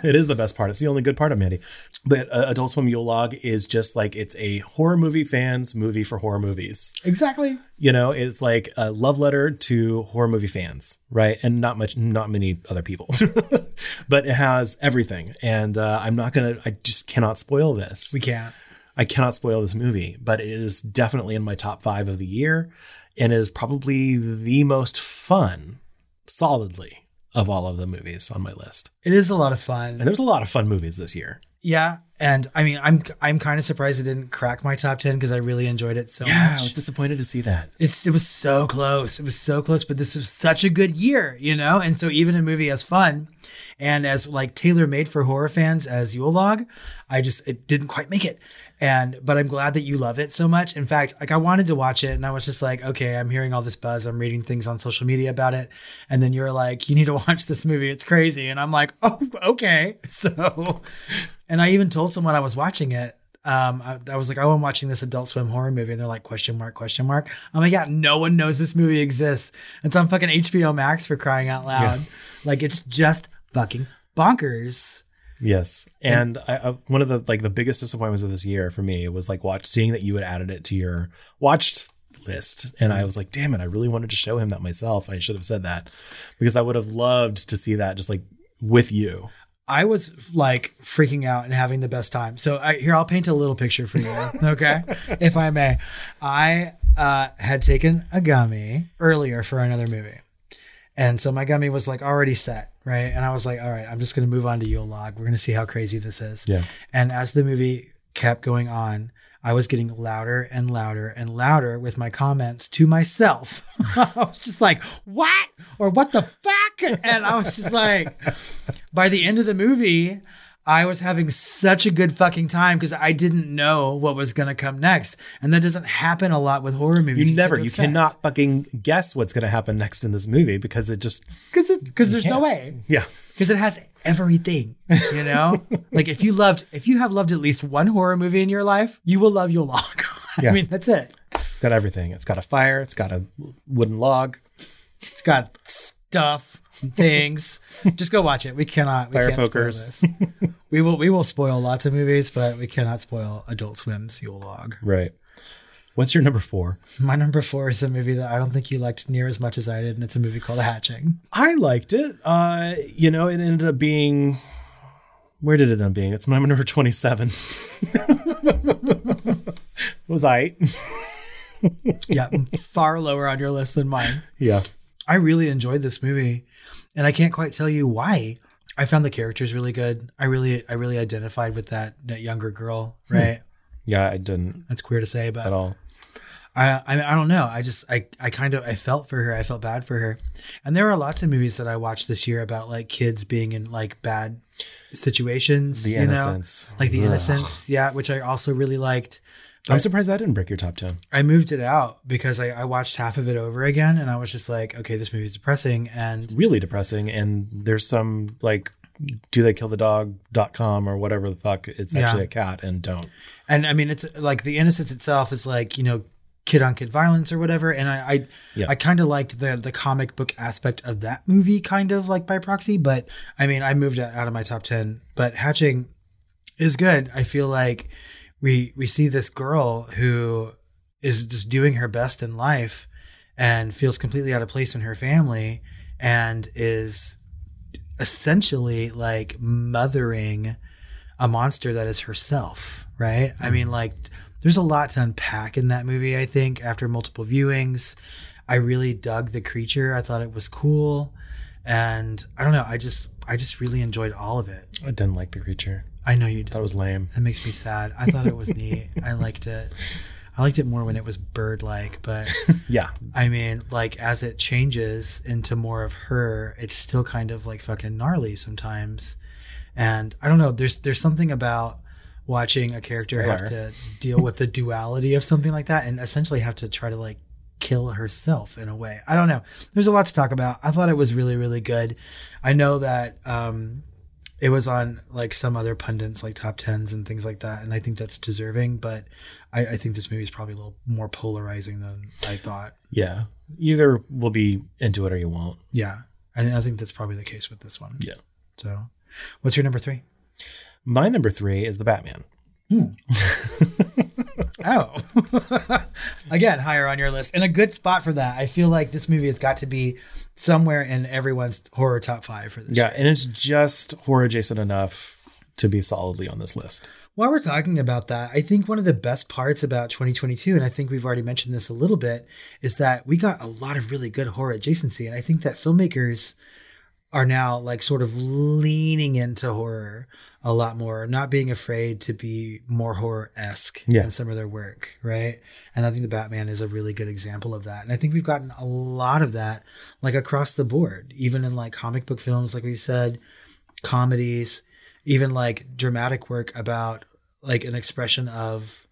Speaker 1: it is the best part. It's the only good part of Mandy. But uh, Adult Swim Yule Log is just like it's a horror movie fans movie for horror movies.
Speaker 2: exactly.
Speaker 1: You know, it's like a love letter to horror movie fans, right? And not much, not many other people. but it has everything. And uh, I'm not gonna. I just cannot spoil this.
Speaker 2: We can't.
Speaker 1: I cannot spoil this movie, but it is definitely in my top five of the year and is probably the most fun, solidly, of all of the movies on my list.
Speaker 2: It is a lot of fun.
Speaker 1: And there's a lot of fun movies this year.
Speaker 2: Yeah, and I mean, I'm I'm kind of surprised it didn't crack my top ten because I really enjoyed it so
Speaker 1: I
Speaker 2: much.
Speaker 1: I was disappointed to see that.
Speaker 2: It's it was so close. It was so close, but this was such a good year, you know. And so even a movie as fun and as like tailor made for horror fans as Yule Log, I just it didn't quite make it. And but I'm glad that you love it so much. In fact, like I wanted to watch it, and I was just like, okay, I'm hearing all this buzz. I'm reading things on social media about it, and then you're like, you need to watch this movie. It's crazy, and I'm like, oh, okay. So, and I even told someone I was watching it. Um, I, I was like, oh, I'm watching this Adult Swim horror movie, and they're like, question mark, question mark. I'm like, yeah, no one knows this movie exists. It's on fucking HBO Max for crying out loud. Like, it's just fucking bonkers.
Speaker 1: Yes, and I, I, one of the like the biggest disappointments of this year for me was like watch seeing that you had added it to your watched list, and I was like, damn it, I really wanted to show him that myself. I should have said that because I would have loved to see that just like with you.
Speaker 2: I was like freaking out and having the best time. So I, here, I'll paint a little picture for you, okay, if I may. I uh, had taken a gummy earlier for another movie, and so my gummy was like already set, right? And I was like, all right, I'm just gonna move on to Yule Log. We're gonna see how crazy this is.
Speaker 1: Yeah.
Speaker 2: And as the movie kept going on, I was getting louder and louder and louder with my comments to myself. I was just like, what? Or what the fuck? And I was just like, by the end of the movie, I was having such a good fucking time because I didn't know what was going to come next. And that doesn't happen a lot with horror movies.
Speaker 1: You never, you cannot fucking guess what's going to happen next in this movie because it just,
Speaker 2: Because it, because there's no
Speaker 1: can't.
Speaker 2: way.
Speaker 1: yeah,
Speaker 2: because it has everything you know like if you loved if you have loved at least one horror movie in your life you will love Log i
Speaker 1: Yeah.
Speaker 2: mean that's it
Speaker 1: it's got everything. It's got a fire. It's got a wooden log.
Speaker 2: it's got stuff things just go watch it we cannot we
Speaker 1: Fire
Speaker 2: can't
Speaker 1: pokers.
Speaker 2: spoil this we will we will spoil lots of movies but we cannot spoil adult swim's Yule Log
Speaker 1: Right. What's your number four?
Speaker 2: my number four is a movie that i don't think you liked near as much as i did and it's a movie called hatching
Speaker 1: I liked it. Uh, you know, it ended up being. Where did it end up being? It's my number twenty-seven. it was I.
Speaker 2: yeah far lower on your list than mine
Speaker 1: Yeah.
Speaker 2: I really enjoyed this movie, and I can't quite tell you why. I found the characters really good. I really, I really identified with that that younger girl. Hmm. Right?
Speaker 1: Yeah, I didn't
Speaker 2: That's queer to say, but at
Speaker 1: all.
Speaker 2: I, I, I don't know. I just, I, I kind of, I felt for her. I felt bad for her. And there are lots of movies that I watched this year about like kids being in like bad situations.
Speaker 1: The
Speaker 2: you know?
Speaker 1: Innocents.
Speaker 2: like the
Speaker 1: Ugh.
Speaker 2: Innocents. Yeah, which I also really liked.
Speaker 1: I'm surprised that didn't break your top ten.
Speaker 2: I moved it out because I, I watched half of it over again, and I was just like, okay, this movie's depressing, and
Speaker 1: Really depressing. And there's some like do they kill the dog.com or whatever the fuck. It's
Speaker 2: Yeah.
Speaker 1: actually a cat and don't.
Speaker 2: and I mean, it's like the Innocents itself is like you know, kid on kid violence or whatever. And I, I,
Speaker 1: Yeah.
Speaker 2: I kind of liked the the comic book aspect of that movie, kind of like by proxy. But I mean, I moved it out of my top ten. But Hatching is good. I feel like we we see this girl who is just doing her best in life and feels completely out of place in her family and is essentially like mothering a monster that is herself, right? I mean, like, there's a lot to unpack in that movie, I think, after multiple viewings. I really dug the creature. I thought it was cool. And I don't know, I just I just really enjoyed all of it.
Speaker 1: I didn't like the creature.
Speaker 2: I know you did.
Speaker 1: thought it was lame.
Speaker 2: That makes me sad. I thought it was neat. I liked it. I liked it more when it was bird like, but
Speaker 1: Yeah.
Speaker 2: I mean, like as it changes into more of her, it's still kind of like fucking gnarly sometimes. And I don't know, there's there's something about watching a character have to deal with the duality of something like that and essentially have to try to like kill herself in a way. I don't know. There's a lot to talk about. I thought it was really, really good. I know that um it was on like some other pundits like top tens and things like that, and I think that's deserving, but I, I think this movie is probably a little more polarizing than I thought.
Speaker 1: Yeah. Either will be into it or you won't.
Speaker 2: Yeah, I, I think that's probably the case with this one.
Speaker 1: Yeah.
Speaker 2: So, what's your number three?
Speaker 1: My number three is the Batman. Hmm.
Speaker 2: Oh, again, higher on your list, and a good spot for that. I feel like this movie has got to be somewhere in everyone's horror top five for this.
Speaker 1: Yeah, and it's just horror adjacent enough to be solidly on this list.
Speaker 2: While we're talking about that, I think one of the best parts about 2022, and I think we've already mentioned this a little bit, is that we got a lot of really good horror adjacency. And I think that filmmakers are now like sort of leaning into horror a lot more, not being afraid to be more horror esque
Speaker 1: Yeah.
Speaker 2: in some of their work, right? And I think the Batman is a really good example of that. And I think we've gotten a lot of that like across the board, even in like comic book films, like we said, comedies, even like dramatic work about like an expression of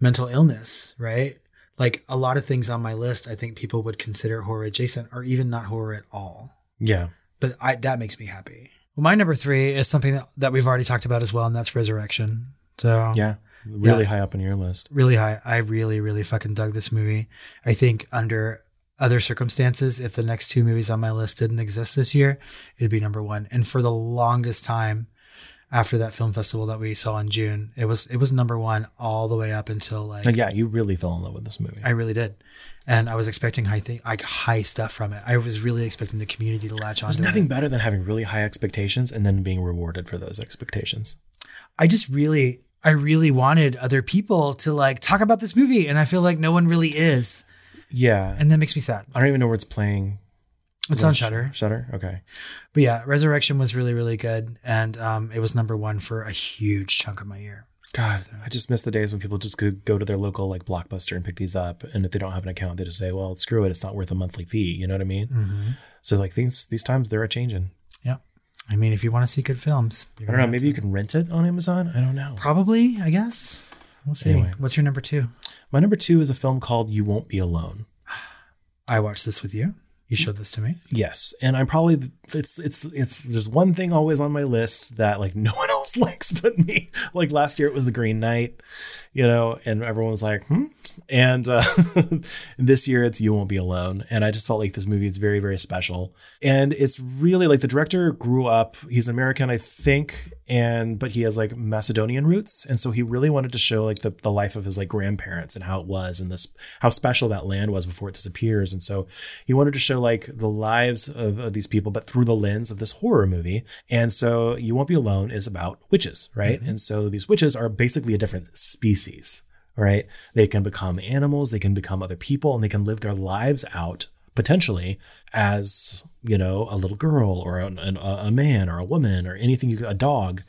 Speaker 2: mental illness, right? Like a lot of things on my list, I think people would consider horror adjacent or even not horror at all.
Speaker 1: Yeah.
Speaker 2: But I, that makes me happy. Well, my number three is something that, we've already talked about as well, and that's Resurrection. So
Speaker 1: Yeah. Really
Speaker 2: Yeah.
Speaker 1: high up on your list.
Speaker 2: really high. I really, really fucking dug this movie. I think under other circumstances, if the next two movies on my list didn't exist this year, it'd be number one. And for the longest time after that film festival that we saw in June, it was it was number one all the way up until like
Speaker 1: yeah, you really fell in love with this movie.
Speaker 2: I really did. And I was expecting high thing like high stuff from it. I was really expecting the community to latch on
Speaker 1: There's nothing
Speaker 2: it.
Speaker 1: better than having really high expectations and then being rewarded for those expectations.
Speaker 2: I just really I really wanted other people to like talk about this movie and I feel like no one really is.
Speaker 1: Yeah.
Speaker 2: And that makes me sad.
Speaker 1: I don't even know where it's playing.
Speaker 2: It's on Shudder.
Speaker 1: Shudder? Okay.
Speaker 2: But yeah, Resurrection was really, really good. And um, it was number one for a huge chunk of my year.
Speaker 1: God, I just miss the days when people just could go to their local like blockbuster and pick these up. And if they don't have an account, they just say, well, screw it. It's not worth a monthly fee. You know what I mean?
Speaker 2: Mm-hmm.
Speaker 1: So like things, these times they're a changing.
Speaker 2: Yeah. I mean, if you want to see good films,
Speaker 1: I don't know. Maybe you can rent it on Amazon. I don't know.
Speaker 2: probably, I guess. We'll see.
Speaker 1: Anyway.
Speaker 2: What's your number two?
Speaker 1: My number two is a film called You Won't Be Alone.
Speaker 2: I watched this with you. You showed this to me.
Speaker 1: Yes, and I'm probably it's it's it's there's one thing always on my list that like no one else likes but me. Like last year it was The Green Knight, you know, and everyone was like, hmm. And uh, this year it's You Won't Be Alone, and I just felt like this movie is very very special, and it's really like the director grew up. He's American, I think, and but he has like Macedonian roots, and so he really wanted to show like the the life of his like grandparents and how it was and this how special that land was before it disappears, and so he wanted to show like the lives of, of these people, but through the lens of this horror movie. And so You Won't Be Alone is about witches, right? And so these witches are basically a different species, right? They can become animals, they can become other people, and they can live their lives out potentially as you know a little girl or a, a man or a woman or anything you a dog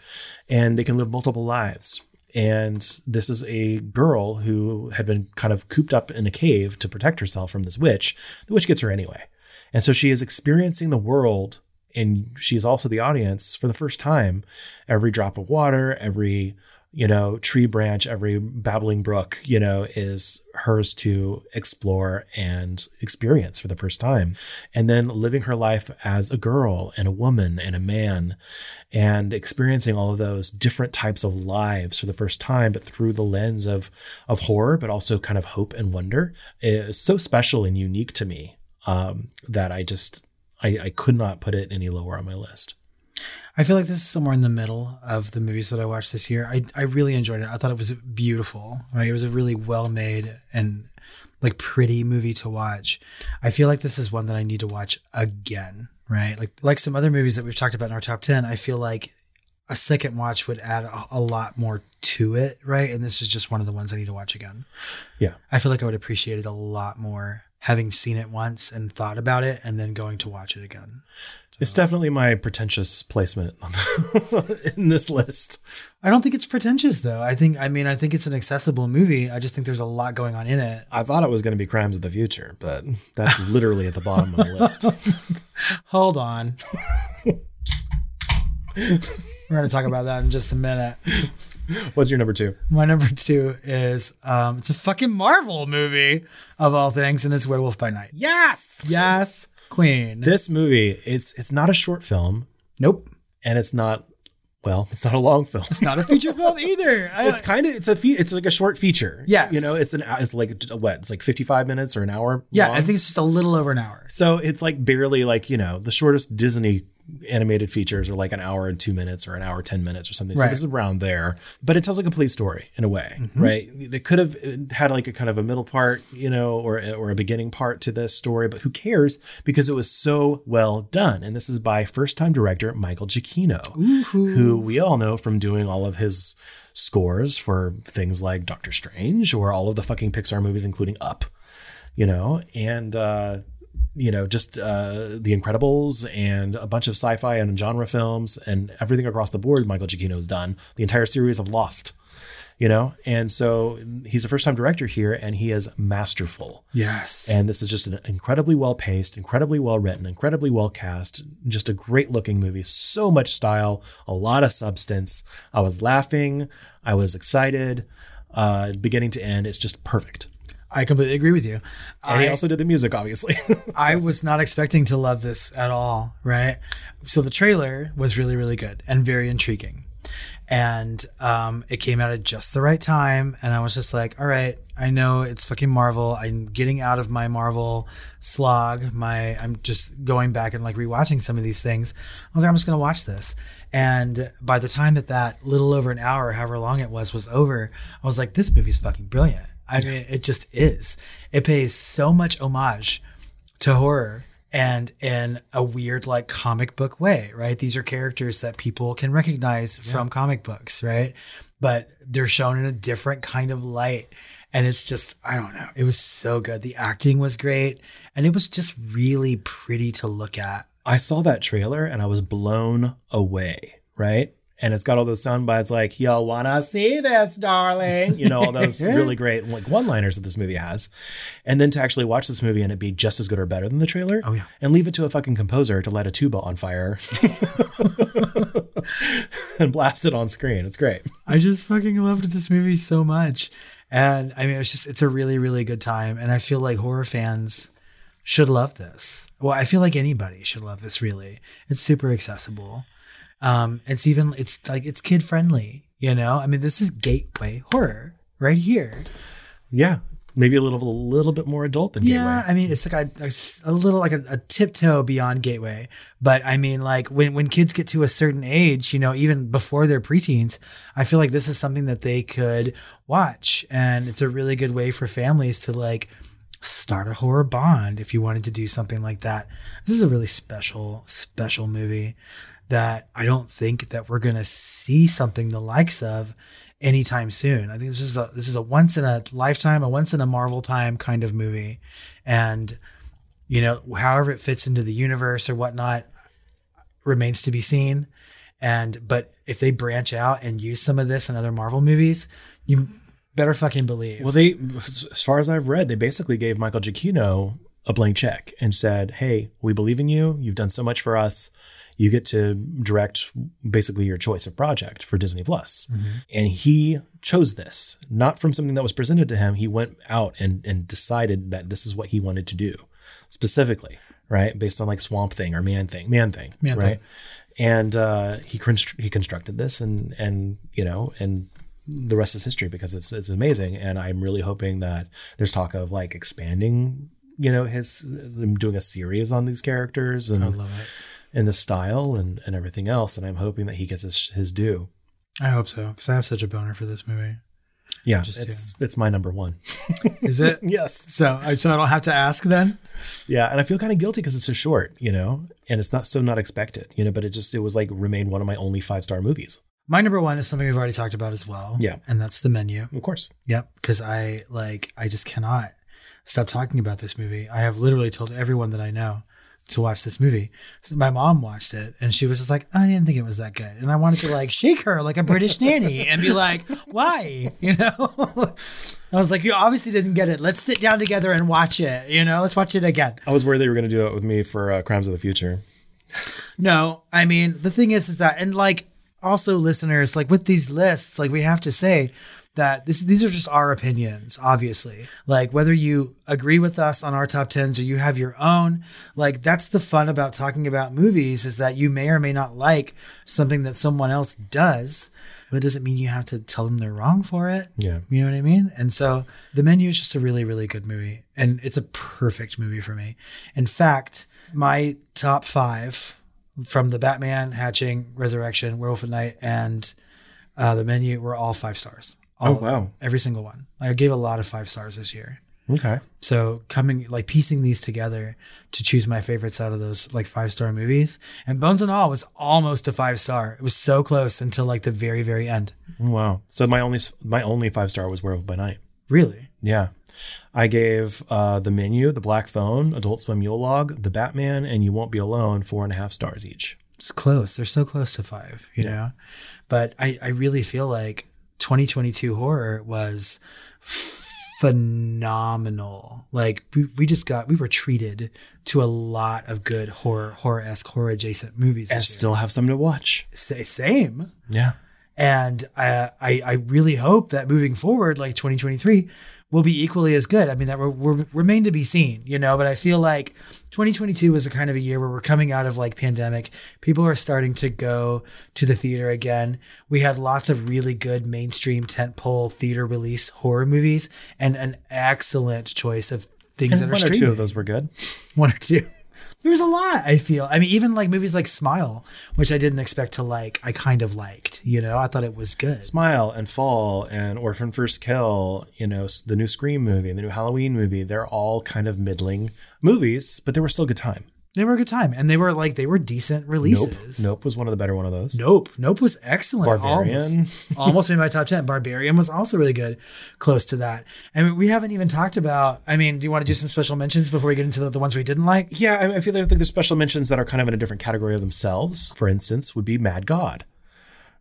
Speaker 1: and they can live multiple lives. And this is a girl who had been kind of cooped up in a cave to protect herself from this witch. The witch gets her anyway. And so she is experiencing the world and she's also the audience for the first time. Every drop of water every you know tree branch every babbling brook you know is hers to explore and experience for the first time. And then living her life as a girl and a woman and a man and experiencing all of those different types of lives for the first time but through the lens of of horror but also kind of hope and wonder is so special and unique to me um, that i just I, I could not put it any lower on my list
Speaker 2: I feel like this is somewhere in the middle of the movies that I watched this year. I, I really enjoyed it. I thought it was beautiful. Right, it was a really well made and like pretty movie to watch. I feel like this is one that I need to watch again, right? Like like some other movies that we've talked about in our top 10, I feel like a second watch would add a, a lot more to it, right? And this is just one of the ones I need to watch again.
Speaker 1: Yeah.
Speaker 2: I feel like I would appreciate it a lot more having seen it once and thought about it and then going to watch it again.
Speaker 1: It's definitely my pretentious placement in this list.
Speaker 2: I don't think it's pretentious though. I think I mean I think it's an accessible movie. I just think there's a lot going on in it.
Speaker 1: I thought it was going to be Crimes of the Future, but that's literally at the bottom of the list.
Speaker 2: Hold on. We're going to talk about that in just a minute.
Speaker 1: What's your number two?
Speaker 2: My number two is um, it's a fucking Marvel movie of all things, and it's Werewolf by Night.
Speaker 1: Yes.
Speaker 2: Yes, Queen.
Speaker 1: This movie, it's it's not a short film,
Speaker 2: nope,
Speaker 1: and it's not well, it's not a long film.
Speaker 2: it's not a feature film either. I-
Speaker 1: It's kind of it's a fe- it's like a short feature.
Speaker 2: Yeah,
Speaker 1: you know, it's an it's like what it's like fifty five minutes or an hour.
Speaker 2: yeah,
Speaker 1: long.
Speaker 2: I think it's just a little over an hour.
Speaker 1: so. It's like barely like you know the shortest Disney animated features are like an hour and two minutes or an hour ten minutes or something. So this is around there, but it tells a complete story in a way,
Speaker 2: Mm-hmm.
Speaker 1: right? They could have had like a kind of a middle part, you know, or or a beginning part to this story, but who cares because it was so well done. And this is by first time director Michael Giacchino, who we all know from doing all of his scores for things like Doctor Strange or all of the fucking Pixar movies, including Up, you know, and uh, you know, just uh, The Incredibles and a bunch of sci-fi and genre films and everything across the board. Michael Giacchino's done the entire series of Lost, you know, and so he's a first-time director here, and he is masterful.
Speaker 2: Yes,
Speaker 1: And this is just an incredibly well paced, incredibly well written, incredibly well cast, just a great looking movie. So much style, a lot of substance. I was laughing, I was excited, uh, beginning to end. It's just perfect.
Speaker 2: I completely agree with you.
Speaker 1: And he
Speaker 2: I-
Speaker 1: also did the music, obviously.
Speaker 2: I was not expecting to love this at all, right? So the trailer was really, really good and very intriguing. And um, it came out at just the right time. And I was just like, all right, I know it's fucking Marvel. I'm getting out of my Marvel slog. My I'm just going back and like rewatching some of these things. I was like, I'm just gonna watch this. And by the time that that little over an hour, however long it was, was over, I was like, this movie's fucking brilliant. I mean, it just is. It pays so much homage to horror and in a weird like comic book way, right? These are characters that people can recognize from comic books, right? But they're shown in a different kind of light. And it's just, I don't know. It was so good. The acting was great. And it was just really pretty to look at.
Speaker 1: I saw that trailer and I was blown away, right? And it's got all those sound bites like, y'all wanna see this, darling. You know, all those really great like one liners that this movie has. And then to actually watch this movie and it be just as good or better than the trailer.
Speaker 2: Oh, yeah.
Speaker 1: And leave it to a fucking composer to light a tuba on fire and blast it on screen. It's great.
Speaker 2: I just fucking loved this movie so much. And I mean, it's just, it's a really, really good time. And I feel like horror fans should love this. Well, I feel like anybody should love this, really. It's super accessible. Um, it's even, it's like, it's kid friendly, you know? I mean, this is gateway horror right here.
Speaker 1: Yeah. Maybe a little, a little bit more adult than gateway.
Speaker 2: Yeah,
Speaker 1: Gateway.
Speaker 2: I mean, it's like a a little like a, a tiptoe beyond gateway. But I mean, like when when kids get to a certain age, you know, even before they're preteens, I feel like this is something that they could watch, and it's a really good way for families to like start a horror bond if you wanted to do something like that. This is a really special, special movie that I don't think that we're gonna see something the likes of anytime soon. I think this is a this is a once in a lifetime, a once in a Marvel time kind of movie, and you know, however it fits into the universe or whatnot remains to be seen. And but if they branch out and use some of this in other Marvel movies, you better fucking believe.
Speaker 1: Well, they, as far as I've read, they basically gave Michael Giacchino a blank check and said, "Hey, we believe in you. You've done so much for us. You get to direct basically your choice of project for Disney Plus." And he chose this not from something that was presented to him. He went out and and decided that this is what he wanted to do specifically, right, based on like Swamp Thing or Man Thing, Man Thing,
Speaker 2: Man
Speaker 1: right? And uh, he constr- he constructed this, and and you know, and the rest is history because it's it's amazing. And I'm really hoping that there's talk of like expanding, you know, his doing a series on these characters and
Speaker 2: I love it.
Speaker 1: And the style and and everything else. And I'm hoping that he gets his his due.
Speaker 2: I hope so because I have such a boner for this movie.
Speaker 1: Yeah,
Speaker 2: Just
Speaker 1: it's it's my number one.
Speaker 2: Is it?
Speaker 1: yes.
Speaker 2: So, I- so I don't have to ask then.
Speaker 1: Yeah, and I feel kind of guilty because it's so short, you know, and it's not so not expected, you know. But it just it was like remained one of my only five star movies.
Speaker 2: My number one is something we've already talked about as well.
Speaker 1: Yeah.
Speaker 2: and that's the menu.
Speaker 1: Of course.
Speaker 2: Yep, because I like I just cannot stop talking about this movie. I have literally told everyone that I know to watch this movie. So my mom watched it and she was just like, I didn't think it was that good. And I wanted to like shake her like a British nanny and be like, why? You know? I was like, you obviously didn't get it. Let's sit down together and watch it. You know, let's watch it again.
Speaker 1: I was worried they were going to do it with me for uh, Crimes of the Future.
Speaker 2: No, I mean, the thing is, is that, and like also listeners, like with these lists, like we have to say that this, these are just our opinions, obviously. Like whether you agree with us on our top tens or you have your own, like that's the fun about talking about movies is that you may or may not like something that someone else does. But it doesn't mean you have to tell them they're wrong for it.
Speaker 1: Yeah.
Speaker 2: You know what I mean? And so the menu is just a really, really good movie. And it's a perfect movie for me. In fact, my top five from the Batman, Hatching, Resurrection, Werewolf at Night, and uh, the menu were all five stars. All
Speaker 1: Oh, wow.
Speaker 2: Every single one. Like I gave a lot of five stars this year.
Speaker 1: Okay.
Speaker 2: So coming like piecing these together to choose my favorites out of those like five star movies. And Bones and All was almost a five star. It was so close until like the very, very end.
Speaker 1: Wow. So my only my only five star was Werewolf by Night.
Speaker 2: Really?
Speaker 1: Yeah. I gave uh, the menu, the Black Phone, Adult Swim Yule Log, the Batman, and You Won't Be Alone four and a half stars each.
Speaker 2: it's close. They're so close to five, you know. But I, I really feel like 2022 horror was phenomenal. Like we, we just got we were treated to a lot of good horror horror esque horror adjacent movies.
Speaker 1: And still have something to watch.
Speaker 2: Sa- Same.
Speaker 1: Yeah.
Speaker 2: And I, I I really hope that moving forward, like 2023, will be equally as good. I mean, that we're remain to be seen, you know. But I feel like 2022 was a kind of a year where we're coming out of like pandemic. People are starting to go to the theater again. We had lots of really good mainstream tentpole theater release horror movies, and an excellent choice of things
Speaker 1: And
Speaker 2: that are
Speaker 1: one or two of those were good.
Speaker 2: One or two. There was a lot, I feel. I mean, even like movies like Smile, which I didn't expect to like, I kind of liked, you know, I thought it was good.
Speaker 1: Smile and Fall and Orphan First Kill, you know, the new Scream movie, the new Halloween movie, they're all kind of middling movies, but they were still good time.
Speaker 2: They were a good time. And they were like, they were decent releases.
Speaker 1: Nope was one of the better one of those.
Speaker 2: Nope. Nope was excellent.
Speaker 1: Barbarian.
Speaker 2: Almost, almost made my top 10. Barbarian was also really good, close to that. And we haven't even talked about, I mean, do you want to do some special mentions before we get into the, the ones we didn't like?
Speaker 1: Yeah, I, I feel like there's special mentions that are kind of in a different category of themselves. For instance, would be Mad God.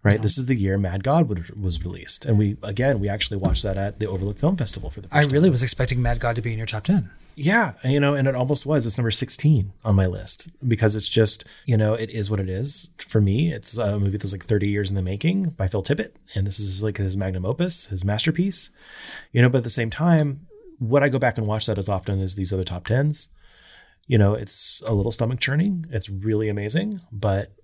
Speaker 1: Right, this is the year Mad God would, was released, and we again we actually watched that at the Overlook Film Festival for the first
Speaker 2: I
Speaker 1: time.
Speaker 2: really was expecting Mad God to be in your top 10.
Speaker 1: Yeah, you know, and it almost was. It's number 16 on my list because it's just, you know, it is what it is for me. It's a movie that's like 30 years in the making by Phil Tippett. And this is like his magnum opus, his masterpiece, you know, but at the same time, what I go back and watch that as often as these other top 10s? You know, it's a little stomach churning. It's really amazing, but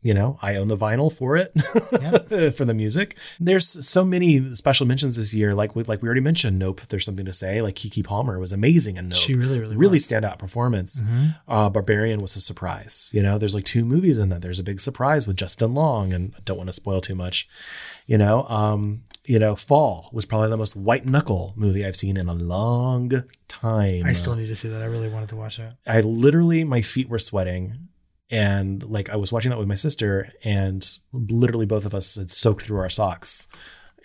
Speaker 1: you know, I own the vinyl for it for the music. There's so many special mentions this year, like we like we already mentioned. Nope, there's something to say. Like Keke Palmer was amazing in Nope.
Speaker 2: She really, really
Speaker 1: really
Speaker 2: was. Mm-hmm.
Speaker 1: standout performance. Uh, Barbarian was a surprise. You know, there's like two movies in that. There's a big surprise with Justin Long, and I don't want to spoil too much. You know, um, you know, Fall was probably the most white knuckle movie I've seen in a long time.
Speaker 2: I still need to see that. I really wanted to watch it.
Speaker 1: I literally my feet were sweating and like I was watching that with my sister and literally both of us had soaked through our socks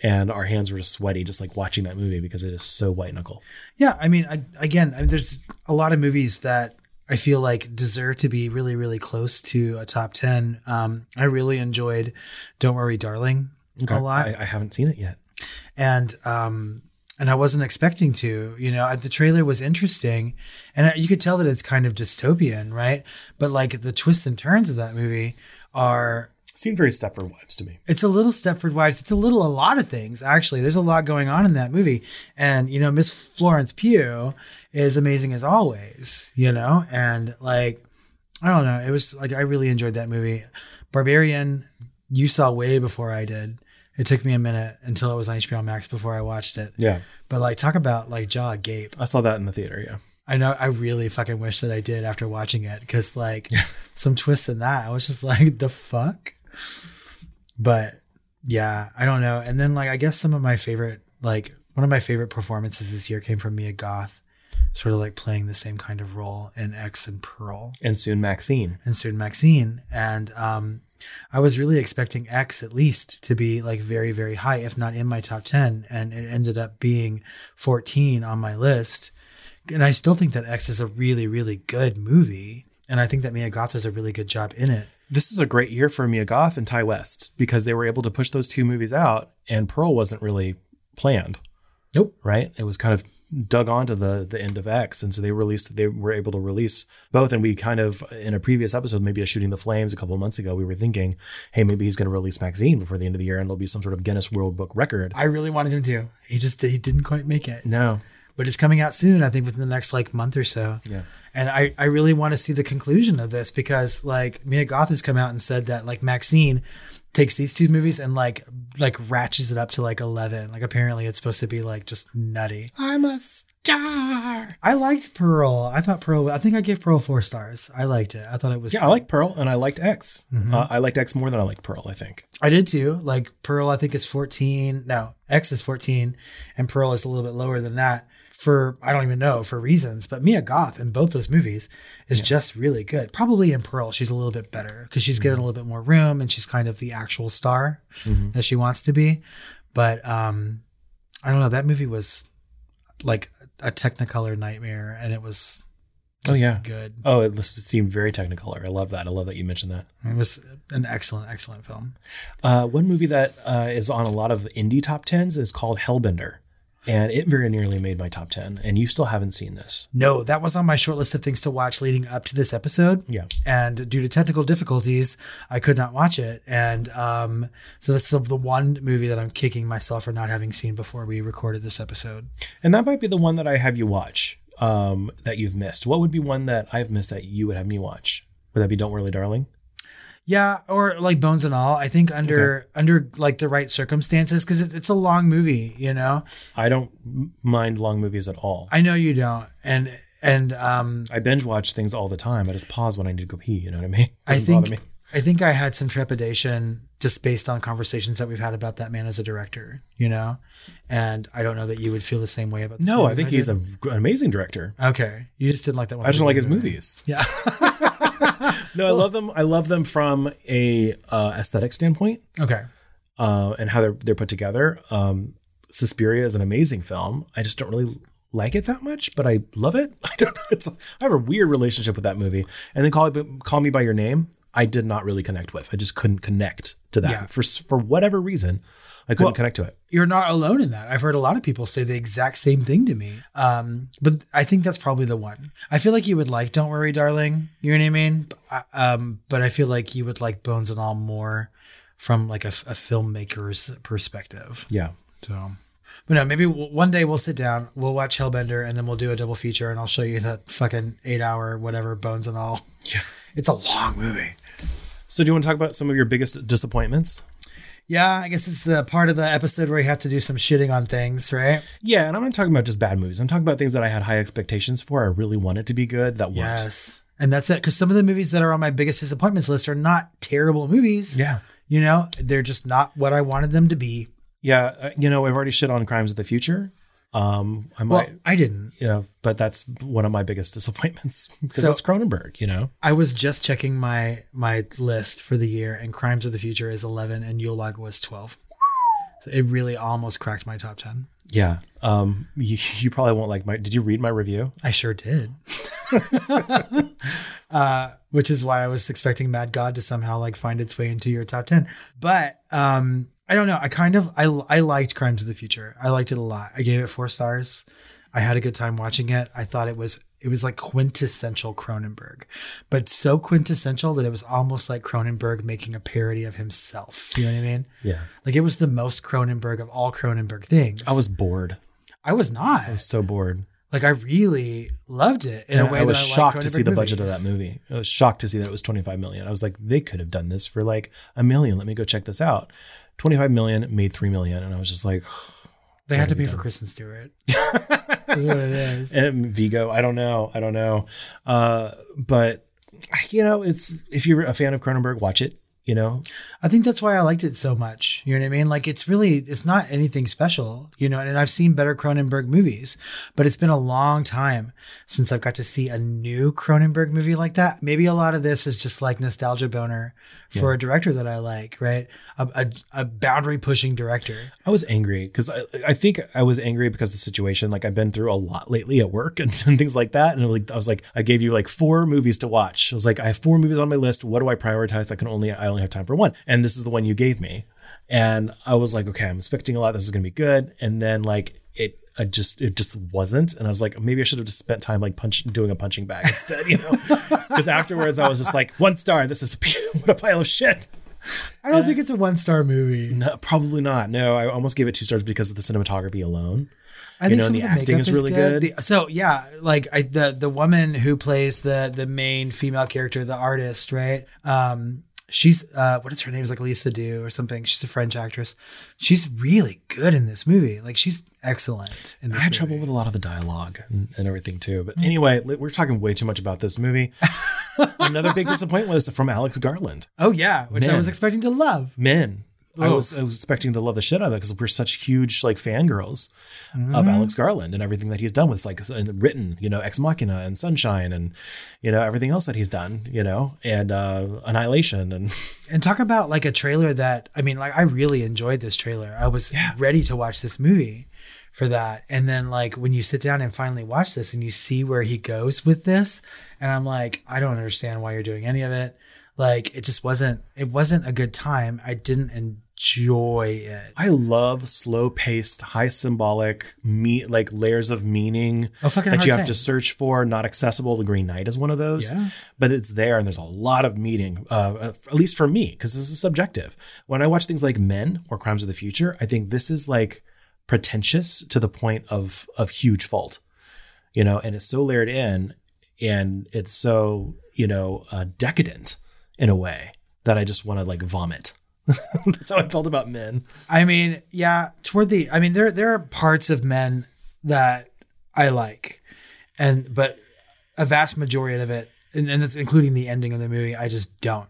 Speaker 1: and our hands were just sweaty just like watching that movie because it is so white knuckle.
Speaker 2: Yeah, I mean, I, again, I mean, there's a lot of movies that I feel like deserve to be really, really close to a top ten. Um, I really enjoyed "Don't Worry, Darling" a lot,
Speaker 1: I, I haven't seen it yet.
Speaker 2: and um, and I wasn't expecting to. You know, the trailer was interesting, and you could tell that it's kind of dystopian, right? But like the twists and turns of that movie are
Speaker 1: It seemed very Stepford Wives to me.
Speaker 2: it's a little Stepford Wives. It's a little a lot of things actually. There's a lot going on in that movie, and you know Miss Florence Pugh is amazing as always. You know, and like I don't know, it was like I really enjoyed that movie. Barbarian, you saw way before I did. It took me a minute until it was on HBO Max before I watched it.
Speaker 1: Yeah.
Speaker 2: But like, talk about like jaw agape.
Speaker 1: I saw that in the theater, yeah.
Speaker 2: I know. I really fucking wish that I did after watching it because like some twists in that, I was just like, the fuck. But yeah, I don't know. And then like, I guess some of my favorite like one of my favorite performances this year came from Mia Goth, sort of like playing the same kind of role in X and Pearl
Speaker 1: And soon Maxine.
Speaker 2: and soon Maxine. And um, I was really expecting X at least to be like very, very high, if not in my top 10. And it ended up being 14 on my list. And I still think that X is a really, really good movie. And I think that Mia Goth does a really good job in it.
Speaker 1: This is a great year for Mia Goth and Ti West because they were able to push those two movies out, and Pearl wasn't really planned.
Speaker 2: Nope.
Speaker 1: Right? It was kind of dug onto the the end of X, and so they released. They were able to release both. And we kind of in a previous episode, maybe a shooting the flames a couple of months ago, we were thinking, hey, maybe he's going to release Maxine before the end of the year, and there'll be some sort of Guinness World Book record.
Speaker 2: I really wanted him to. He just he didn't quite make it.
Speaker 1: No.
Speaker 2: But it's coming out soon, I think within the next like month or so.
Speaker 1: Yeah.
Speaker 2: And I, I really want to see the conclusion of this because like Mia Goth has come out and said that like Maxine takes these two movies and like like ratchets it up to like 11 like apparently it's supposed to be like just nutty
Speaker 1: I'm a star.
Speaker 2: i liked pearl i thought pearl i think i gave pearl four stars i liked it i thought it was
Speaker 1: Yeah, I like Pearl, and I liked X.
Speaker 2: Mm-hmm.
Speaker 1: Uh, I liked X more than I liked Pearl. I think.
Speaker 2: i did too like pearl i think is 14 no x is 14 and pearl is a little bit lower than that for i don't even know for reasons but mia goth in both those movies is just really good probably in pearl she's a little bit better because she's getting a little bit more room and she's kind of the actual star that she wants to be but um i don't know that movie was like a technicolor nightmare and it was
Speaker 1: Oh, yeah.
Speaker 2: good
Speaker 1: Oh, it seemed very technicolor. I love that. I love that you mentioned that.
Speaker 2: it was an excellent excellent film
Speaker 1: Uh, one movie that uh, is on a lot of indie top tens is called Hellbender, and it very nearly made my top ten. And you still haven't seen this.
Speaker 2: no that was on my short list of things to watch leading up to this episode
Speaker 1: Yeah.
Speaker 2: and due to technical difficulties, I could not watch it. And um, so that's the, the one movie that I'm kicking myself for not having seen before we recorded this episode.
Speaker 1: And that might be the one that I have you watch um, that you've missed. What would be one that I've missed that you would have me watch? Would that be Don't Worry, Darling?
Speaker 2: Yeah, or like Bones and All. I think under under like the right circumstances because it, it's a long movie. You know,
Speaker 1: I don't mind long movies at all.
Speaker 2: I know you don't, and and um,
Speaker 1: I binge watch things all the time. I just pause when I need to go pee. You know what I mean? It
Speaker 2: I
Speaker 1: doesn't
Speaker 2: think
Speaker 1: bother me.
Speaker 2: I think I had some trepidation just based on conversations that we've had about that man as a director. You know, and I don't know that you would feel the same way about. This
Speaker 1: No, I think he's a, an amazing director.
Speaker 2: okay. You just didn't like that one.
Speaker 1: I just don't like his movies.
Speaker 2: Yeah.
Speaker 1: No, I love them. I love them from a uh, aesthetic standpoint.
Speaker 2: okay.
Speaker 1: uh, and how they're they're put together. Um, Suspiria is an amazing film. I just don't really like it that much, but I love it. I don't know. It's I have a weird relationship with that movie. And then call call me by your name. I did not really connect with. I just couldn't connect to that
Speaker 2: Yeah.
Speaker 1: for for whatever reason. I couldn't
Speaker 2: Well-
Speaker 1: connect to it.
Speaker 2: you're not alone in that. I've heard a lot of people say the exact same thing to me. Um, but I think that's probably the one. I feel like you would like "Don't Worry, Darling." You know what I mean? Uh, Um, but I feel like you would like Bones and All more from like a, a filmmaker's perspective.
Speaker 1: Yeah.
Speaker 2: So, but no, maybe one day we'll sit down, we'll watch Hellbender, and then we'll do a double feature, and I'll show you that fucking eight hour whatever Bones and All.
Speaker 1: Yeah.
Speaker 2: It's a long movie.
Speaker 1: So do you want to talk about some of your biggest disappointments?
Speaker 2: Yeah, I guess it's the part of the episode where you have to do some shitting on things, right?
Speaker 1: Yeah, and I'm not talking about just bad movies. I'm talking about things that I had high expectations for. I really wanted to be good that weren't.
Speaker 2: Yes. And that's it. Because some of the movies that are on my biggest disappointments list are not terrible movies.
Speaker 1: Yeah.
Speaker 2: You know, they're just not what I wanted them to be.
Speaker 1: Yeah. uh, You know, I've already shit on Crimes of the Future. Um, I
Speaker 2: Well,
Speaker 1: might,
Speaker 2: I didn't.
Speaker 1: you know, but that's one of my biggest disappointments because
Speaker 2: So-
Speaker 1: it's Cronenberg, you know.
Speaker 2: I was just checking my my list for the year, and Crimes of the Future is 11, and Yule Log was 12. So it really almost cracked my top 10.
Speaker 1: Yeah. Um, you, you probably won't like my. Did you read my review?
Speaker 2: I sure did. uh, which is why I was expecting Mad God to somehow like find its way into your top 10. But um, I don't know. I kind of I I liked Crimes of the Future. I liked it a lot. I gave it 4 stars. I had a good time watching it. I thought it was it was like quintessential Cronenberg. But so quintessential that it was almost like Cronenberg making a parody of himself. You know what I mean?
Speaker 1: Yeah.
Speaker 2: Like it was the most Cronenberg of all Cronenberg things.
Speaker 1: I was bored.
Speaker 2: I was not.
Speaker 1: I was so bored.
Speaker 2: Like I really loved it in
Speaker 1: And
Speaker 2: a way
Speaker 1: I was
Speaker 2: that I
Speaker 1: shocked to see the budget of that movie. I was shocked to see that it was 25 million. I was like, they could have done this for like a million. Let me go check this out. 25 million made 3 million. And I was just like,
Speaker 2: They had to pay for Kristen Stewart. Is what it is.
Speaker 1: and Viggo, I don't know. I don't know. Uh, but you know, it's if you're a fan of Cronenberg, watch it. You know?
Speaker 2: I think that's why I liked it so much. You know what I mean? Like it's really it's not anything special, you know, and I've seen better Cronenberg movies, but it's been a long time since I've got to see a new Cronenberg movie like that. Maybe a lot of this is just like nostalgia boner for a director that I like, right? A, a, a boundary pushing director.
Speaker 1: I was angry because I, I think I was angry because the situation. Like I've been through a lot lately at work and, and things like that. And like I was like, I gave you like four movies to watch. I was like, I have four movies on my list. What do I prioritize? I can only I only have time for one. And this is the one you gave me. And I was like, okay, I'm expecting a lot. This is gonna be good. And then like it I just it just wasn't, and I was like, maybe I should have just spent time like punch doing a punching bag instead, you know? Because afterwards, I was just like, one star. This is what a pile of shit.
Speaker 2: I don't think it's a one star movie.
Speaker 1: No, probably not. No, I almost gave it two stars because of the cinematography alone.
Speaker 2: I
Speaker 1: You
Speaker 2: think
Speaker 1: know,
Speaker 2: some
Speaker 1: and
Speaker 2: of
Speaker 1: the
Speaker 2: the
Speaker 1: acting
Speaker 2: makeup
Speaker 1: is really good.
Speaker 2: The- so yeah, like I, the the woman who plays the the main female character, the artist, right? Um, she's uh, what is her name? Is like Lisa Du or something. She's a French actress. She's really good in this movie. Like she's excellent in
Speaker 1: I had
Speaker 2: movie.
Speaker 1: trouble with a lot of the dialogue and, and everything too. But anyway, we're talking way too much about this movie. Another big disappointment was from Alex Garland.
Speaker 2: Oh yeah, which I was expecting to love.
Speaker 1: Men. I
Speaker 2: Oh.
Speaker 1: was I was expecting to love the shit out of it because we're such huge like fangirls
Speaker 2: Mm-hmm.
Speaker 1: of Alex Garland and everything that he's done with like written, you know, Ex Machina and Sunshine and you know everything else that he's done, you know, and uh Annihilation and
Speaker 2: And talk about like a trailer that I mean, like I really enjoyed this trailer. I was ready to watch this movie for that. And then like when you sit down and finally watch this and you see where he goes with this, and I'm like, I don't understand why you're doing any of it. Like it just wasn't it wasn't a good time. I didn't enjoy it.
Speaker 1: I love slow paced, high symbolic, me like layers of meaning
Speaker 2: Oh,
Speaker 1: that you have to search for, not accessible. The Green Knight is one of those,
Speaker 2: Yeah.
Speaker 1: but it's there, and there's a lot of meaning. Uh, at least for me, because this is subjective. When I watch things like Men or Crimes of the Future, I think this is like pretentious to the point of of huge fault, you know, and it's so layered in, and it's so you know uh, decadent in a way that I just want to like vomit. That's how I felt about Men.
Speaker 2: I mean, yeah, toward the I mean there there are parts of men that I like. And but a vast majority of it and, and it's including the ending of the movie, I just don't.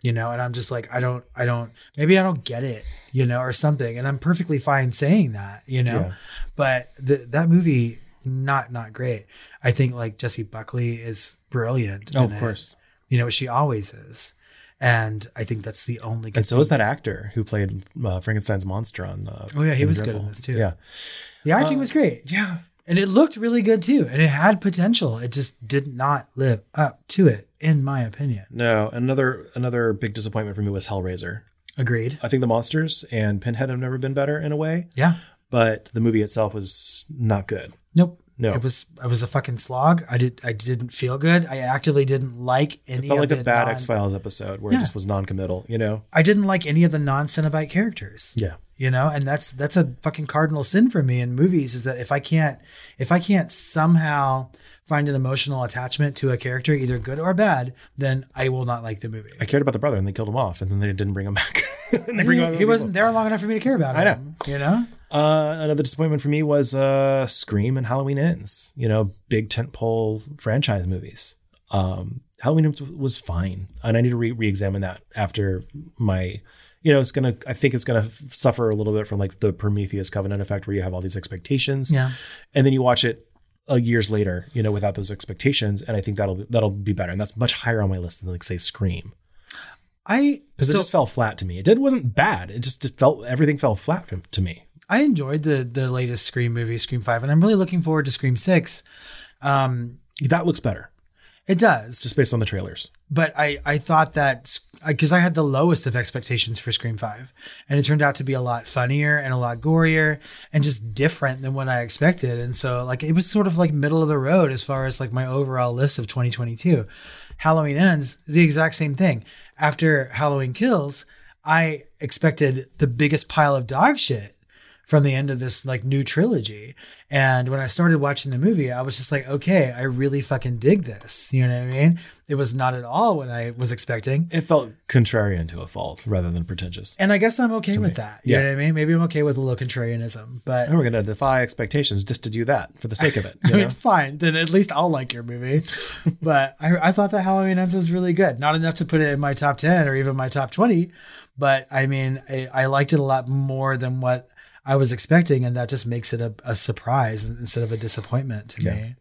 Speaker 2: You know, and I'm just like, I don't I don't maybe I don't get it, you know, or something. And I'm perfectly fine saying that, you know.
Speaker 1: Yeah.
Speaker 2: But the, that movie not not great. I think like Jessie Buckley is brilliant.
Speaker 1: Oh, of
Speaker 2: it.
Speaker 1: course.
Speaker 2: You know, she always is. And I think that's the only good
Speaker 1: And so is that actor who played uh, Frankenstein's monster on. Uh,
Speaker 2: Oh, yeah, he was good
Speaker 1: Dreadful.
Speaker 2: in this, too.
Speaker 1: Yeah,
Speaker 2: The acting was great.
Speaker 1: yeah.
Speaker 2: And it looked really good too. And it had potential. It just did not live up to it, in my opinion.
Speaker 1: No, another another big disappointment for me was Hellraiser.
Speaker 2: Agreed.
Speaker 1: I think the monsters and Pinhead have never been better in a way,
Speaker 2: Yeah.
Speaker 1: but the movie itself was not good.
Speaker 2: Nope.
Speaker 1: No.
Speaker 2: It was I was a fucking slog. I did I didn't feel good. I actively didn't like any
Speaker 1: It felt
Speaker 2: of
Speaker 1: like a
Speaker 2: the
Speaker 1: bad
Speaker 2: non-
Speaker 1: X Files episode where
Speaker 2: Yeah.
Speaker 1: it just was non-committal. You know?
Speaker 2: I didn't like any of the non Cenobite characters.
Speaker 1: Yeah.
Speaker 2: You know, and that's that's a fucking cardinal sin for me in movies is that if I can't if I can't somehow find an emotional attachment to a character, either good or bad, then I will not like the movie.
Speaker 1: I cared about the brother and they killed him off, and then they didn't bring him back. And they bring
Speaker 2: he,
Speaker 1: back
Speaker 2: he wasn't
Speaker 1: people.
Speaker 2: there long enough for me to care about him.
Speaker 1: I
Speaker 2: him. You know?
Speaker 1: Uh, another disappointment for me was uh, Scream and Halloween Ends. You know, big tentpole franchise movies. Um, Halloween Ends was fine, and I need to re- re-examine that after my. You know, it's gonna. I think it's gonna suffer a little bit from like the Prometheus Covenant effect, where you have all these expectations,
Speaker 2: Yeah.
Speaker 1: and then you watch it uh, years later, you know, without those expectations, and I think that'll that'll be better, and that's much higher on my list than like say Scream
Speaker 2: I
Speaker 1: because
Speaker 2: so-
Speaker 1: it just fell flat to me. It did wasn't bad. It just it felt everything fell flat to- to me.
Speaker 2: I enjoyed the the latest Scream movie, Scream Five, and I'm really looking forward to Scream Six. Um,
Speaker 1: That looks better,
Speaker 2: it does,
Speaker 1: just based on the trailers.
Speaker 2: but I I thought that because I had the lowest of expectations for Scream Five, and it turned out to be a lot funnier and a lot gorier and just different than what I expected. And so like it was sort of like middle of the road as far as like my overall list of 2022. Halloween ends the exact same thing. After Halloween kills, I expected the biggest pile of dog shit from the end of this like new trilogy. And when I started watching the movie, I was just like, okay, I really fucking dig this. You know what I mean? It was not at all what I was expecting.
Speaker 1: It felt contrarian to a fault rather than pretentious.
Speaker 2: And I guess I'm okay with
Speaker 1: me.
Speaker 2: that. You
Speaker 1: Yeah.
Speaker 2: know what I mean? Maybe I'm okay with a little contrarianism, but
Speaker 1: And we're gonna defy expectations just to do that for the sake of it.
Speaker 2: I
Speaker 1: You
Speaker 2: mean, fine. Then at least I'll like your movie. but I, I thought that Halloween Ends was really good. Not enough to put it in my top 10 or even my top 20. But I mean, I, I liked it a lot more than what I was expecting. And that just makes it a, a surprise instead of a disappointment to
Speaker 1: Yeah.
Speaker 2: me.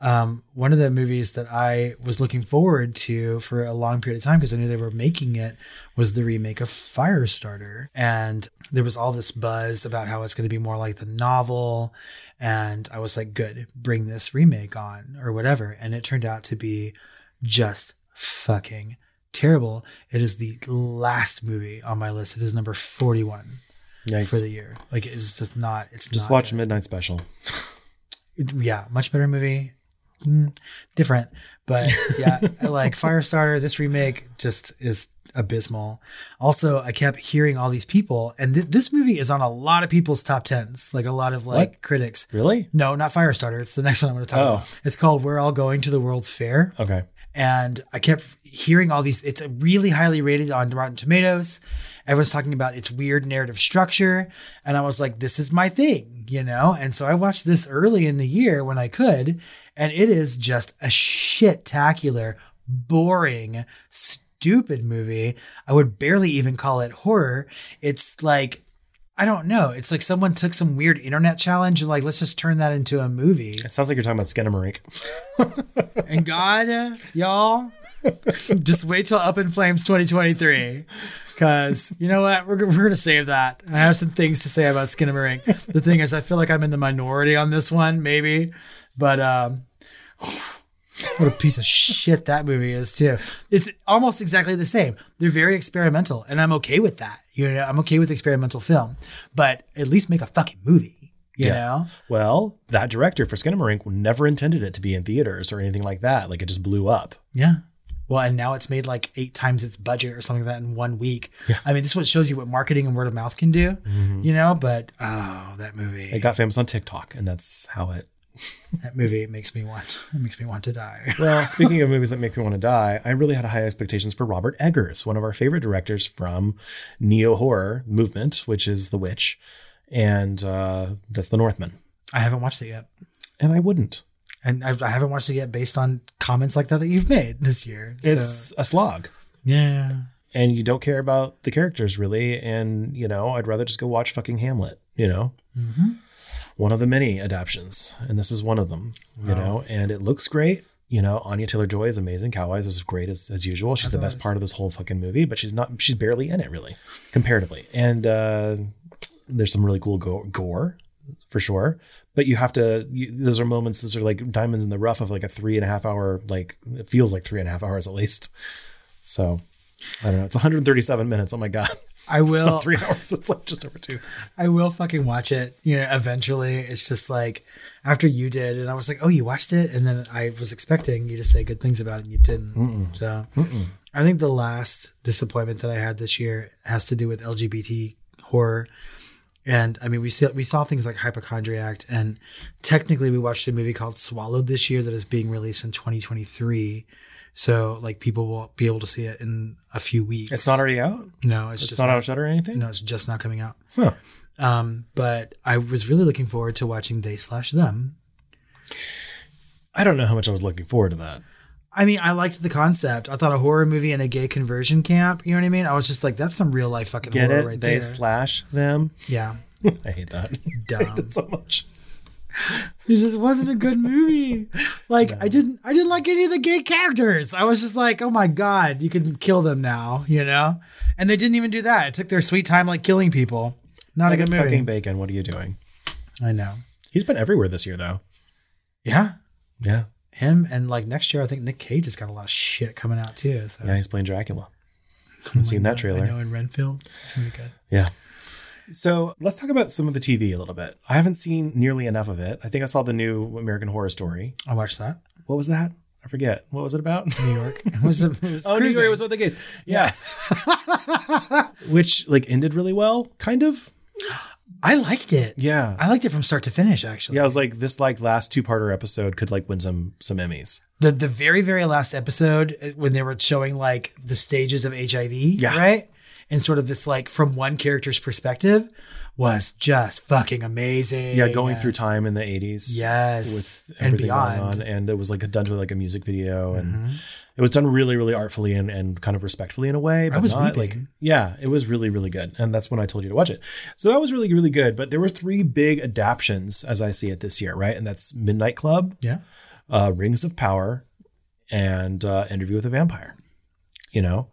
Speaker 2: Um, one of the movies that I was looking forward to for a long period of time because I knew they were making it was the remake of Firestarter. And there was all this buzz about how it's going to be more like the novel. And I was like, good, bring this remake on or whatever. And it turned out to be just fucking terrible. It is the last movie on my list. It is number 41
Speaker 1: Yikes.
Speaker 2: for the year. Like it's just not, it's
Speaker 1: just
Speaker 2: not
Speaker 1: watch
Speaker 2: good.
Speaker 1: Midnight Special.
Speaker 2: It- yeah, much better movie. Mm, different, but yeah, I like Firestarter. This remake just is abysmal. Also, I kept hearing all these people, and th- this movie is on a lot of people's top tens, like a lot of like
Speaker 1: What?
Speaker 2: critics.
Speaker 1: Really?
Speaker 2: No, not Firestarter. It's the next one I'm going to talk
Speaker 1: Oh.
Speaker 2: about. It's called "We're All Going to the World's Fair."
Speaker 1: Okay.
Speaker 2: And I kept hearing all these. It's really highly rated on Rotten Tomatoes. Everyone's talking about its weird narrative structure, and I was like, "This is my thing," you know. And so I watched this early in the year when I could, and it is just a shit-tacular, boring, stupid movie. I would barely even call it horror. It's like. I don't know. It's like someone took some weird internet challenge and like, let's just turn that into a movie.
Speaker 1: It sounds like you're talking about Skinamarink.
Speaker 2: And God, uh, y'all, just wait till Up in Flames 2023. Because you know what? We're, we're going to save that. I have some things to say about Skinamarink. The thing is, I feel like I'm in the minority on this one, maybe. But um, what a piece of shit that movie is, too. It's almost exactly the same. They're very experimental, and I'm okay with that. You know, I'm okay with experimental film, but at least make a fucking movie, you
Speaker 1: Yeah.
Speaker 2: know?
Speaker 1: Well, that director for Skinamarink never intended it to be in theaters or anything like that. Like it just blew up.
Speaker 2: Yeah. Well, and now it's made like eight times its budget or something like that in one week.
Speaker 1: Yeah.
Speaker 2: I mean, this is what shows you what marketing and word of mouth can do, mm-hmm. you know? But oh, that movie,
Speaker 1: It got famous on TikTok, and that's how it.
Speaker 2: That movie makes me want, it makes me want to die.
Speaker 1: Well, speaking of movies that make me want to die, I really had high expectations for Robert Eggers, one of our favorite directors from neo horror movement, which is The Witch, and uh, that's The Northman.
Speaker 2: I haven't watched it yet.
Speaker 1: And I wouldn't.
Speaker 2: And I, I haven't watched it yet based on comments like that that you've made this year. So,
Speaker 1: It's a slog.
Speaker 2: yeah.
Speaker 1: and you don't care about the characters really and you know i'd rather just go watch fucking hamlet you know one of the many adaptions and this is one of them you know? And it looks great you know? Anya taylor joy is amazing. Cow eyes is great as, as usual. She's the best part of this whole fucking movie but she's not she's barely in it really comparatively. And uh there's some really cool go- gore for sure. But you have to you, those are moments those are like diamonds in the rough of like a three and a half hour like it feels like three and a half hours at least. So I don't know. It's 137 minutes. Oh my god,
Speaker 2: I will.
Speaker 1: three hours. It's like just over two.
Speaker 2: I will fucking watch it. You know, eventually. It's just like after you did, and I was like, "Oh, you watched it," and then I was expecting you to say good things about it, and you didn't. So, I think the last disappointment that I had this year has to do with LGBT horror. And I mean, we saw we saw things like Hypochondriac, and technically, we watched a movie called Swallowed this year that is being released in 2023. So, like, people will be able to see it in a few weeks.
Speaker 1: It's not already out.
Speaker 2: No, it's,
Speaker 1: It's
Speaker 2: just
Speaker 1: not
Speaker 2: not,
Speaker 1: on Shudder or anything.
Speaker 2: No, it's just not coming out.
Speaker 1: Huh.
Speaker 2: Um, but I was really looking forward to watching They Slash Them.
Speaker 1: I don't know how much I was looking forward to that.
Speaker 2: I mean, I liked the concept. I thought a horror movie in a gay conversion camp. You know what I mean? I was just like, that's some real life fucking
Speaker 1: Get
Speaker 2: horror
Speaker 1: it?
Speaker 2: right
Speaker 1: they
Speaker 2: there.
Speaker 1: slash them.
Speaker 2: yeah,
Speaker 1: I hate that. I hate
Speaker 2: dumb.
Speaker 1: so much.
Speaker 2: It just wasn't a good movie. Like I didn't, I didn't like any of the gay characters. I was just like, oh my god, you can kill them now, you know? And they didn't even do that. It took their sweet time, like killing people. Not a good movie.
Speaker 1: Fucking bacon. What are you doing?
Speaker 2: I know.
Speaker 1: He's been everywhere this year, though.
Speaker 2: Yeah,
Speaker 1: Yeah.
Speaker 2: him and like next year, I think Nick Cage has got a lot of shit coming out too. So
Speaker 1: Yeah, he's playing Dracula. I've seen that trailer.
Speaker 2: I know in Renfield, it's gonna be good.
Speaker 1: Yeah. So let's talk about some of the TV a little bit. I haven't seen nearly enough of it. I think I saw the new American Horror Story.
Speaker 2: I watched that.
Speaker 1: What was that? I forget. What was it about?
Speaker 2: New York. It was, it was
Speaker 1: Oh, New York was what the gays. Yeah. Which like ended really well, kind of.
Speaker 2: I liked it.
Speaker 1: Yeah.
Speaker 2: I liked it from start to finish. Actually,
Speaker 1: yeah, I was like, this like last two parter episode could like win some some Emmys.
Speaker 2: the the very very last episode uh, when they were showing like the stages of HIV,
Speaker 1: Yeah.
Speaker 2: right, and sort of this like from one character's perspective was just fucking amazing.
Speaker 1: Yeah, going through time in the eighties.
Speaker 2: yes
Speaker 1: with
Speaker 2: and
Speaker 1: everything
Speaker 2: beyond.
Speaker 1: going on, and it was like done to like a music video, and
Speaker 2: Mhm.
Speaker 1: it was done really, really artfully and, and kind of respectfully in a way. But
Speaker 2: was
Speaker 1: not, like yeah, it was really, really good, and that's when I told you to watch it. So that was really, really good. But there were three big adaptions as I see it this year, right? And that's Midnight Club,
Speaker 2: Yeah.
Speaker 1: uh, Rings of Power, and uh, Interview with a Vampire. You know,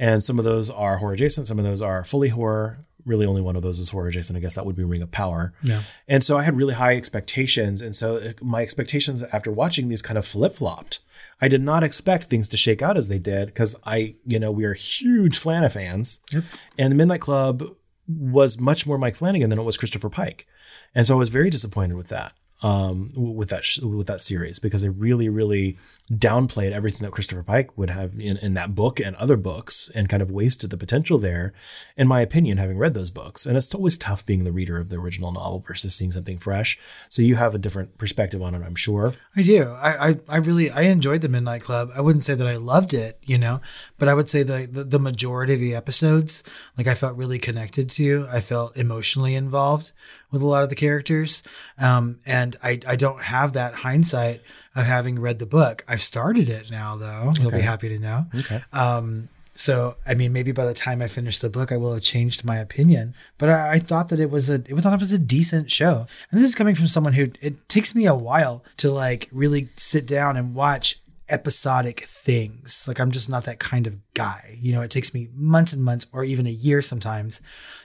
Speaker 1: and some of those are horror adjacent, some of those are fully horror. Really, only one of those is horror adjacent. I guess that would be Ring of Power.
Speaker 2: Yeah.
Speaker 1: And so I had really high expectations. And so uh, my expectations after watching these kind of flip flopped. I did not expect things to shake out as they did because I, you know, we are huge Flana fans.
Speaker 2: Yep.
Speaker 1: And the Midnight Club was much more Mike Flanagan than it was Christopher Pike. And so I was very disappointed with that. Um, with that sh- with that series because they really really downplayed everything that Christopher Pike would have in, in that book and other books and kind of wasted the potential there, in my opinion, having read those books. And it's always tough being the reader of the original novel versus seeing something fresh. So you have a different perspective on it, I'm sure.
Speaker 2: I do. I, I, I really I enjoyed the Midnight Club. I wouldn't say that I loved it, you know, but I would say the, the the majority of the episodes, like I felt really connected to. I felt emotionally involved with a lot of the characters, um, and I I don't have that hindsight of having read the book. I've started it now, though. You'll be happy to know.
Speaker 1: Okay.
Speaker 2: Um, so I mean, maybe by the time I finish the book, I will have changed my opinion. But I, I thought that it was a, I thought it was a decent show. And this is coming from someone who it takes me a while to like really sit down and watch episodic things. Like I'm just not that kind of guy. You know, it takes me months and months, or even a year sometimes,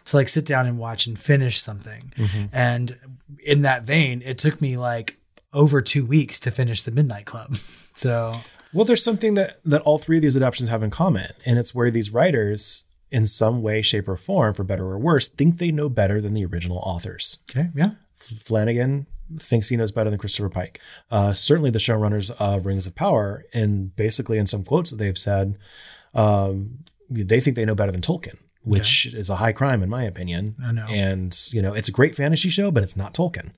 Speaker 2: to like sit down and watch and finish something. Mm-hmm. And in that vein, it took me like over two weeks to finish the Midnight Club. so
Speaker 1: Well, there's something that that all three of these adaptations have in common, and it's where these writers, in some way, shape, or form, for better or worse, think they know better than the original authors.
Speaker 2: okay, yeah.
Speaker 1: Flanagan thinks he knows better than Christopher Pike. Uh, certainly, the showrunners of Rings of Power, and basically in some quotes that they've said, um, they think they know better than Tolkien, which is a high crime in my opinion.
Speaker 2: I know.
Speaker 1: And you know, it's a great fantasy show, but it's not Tolkien,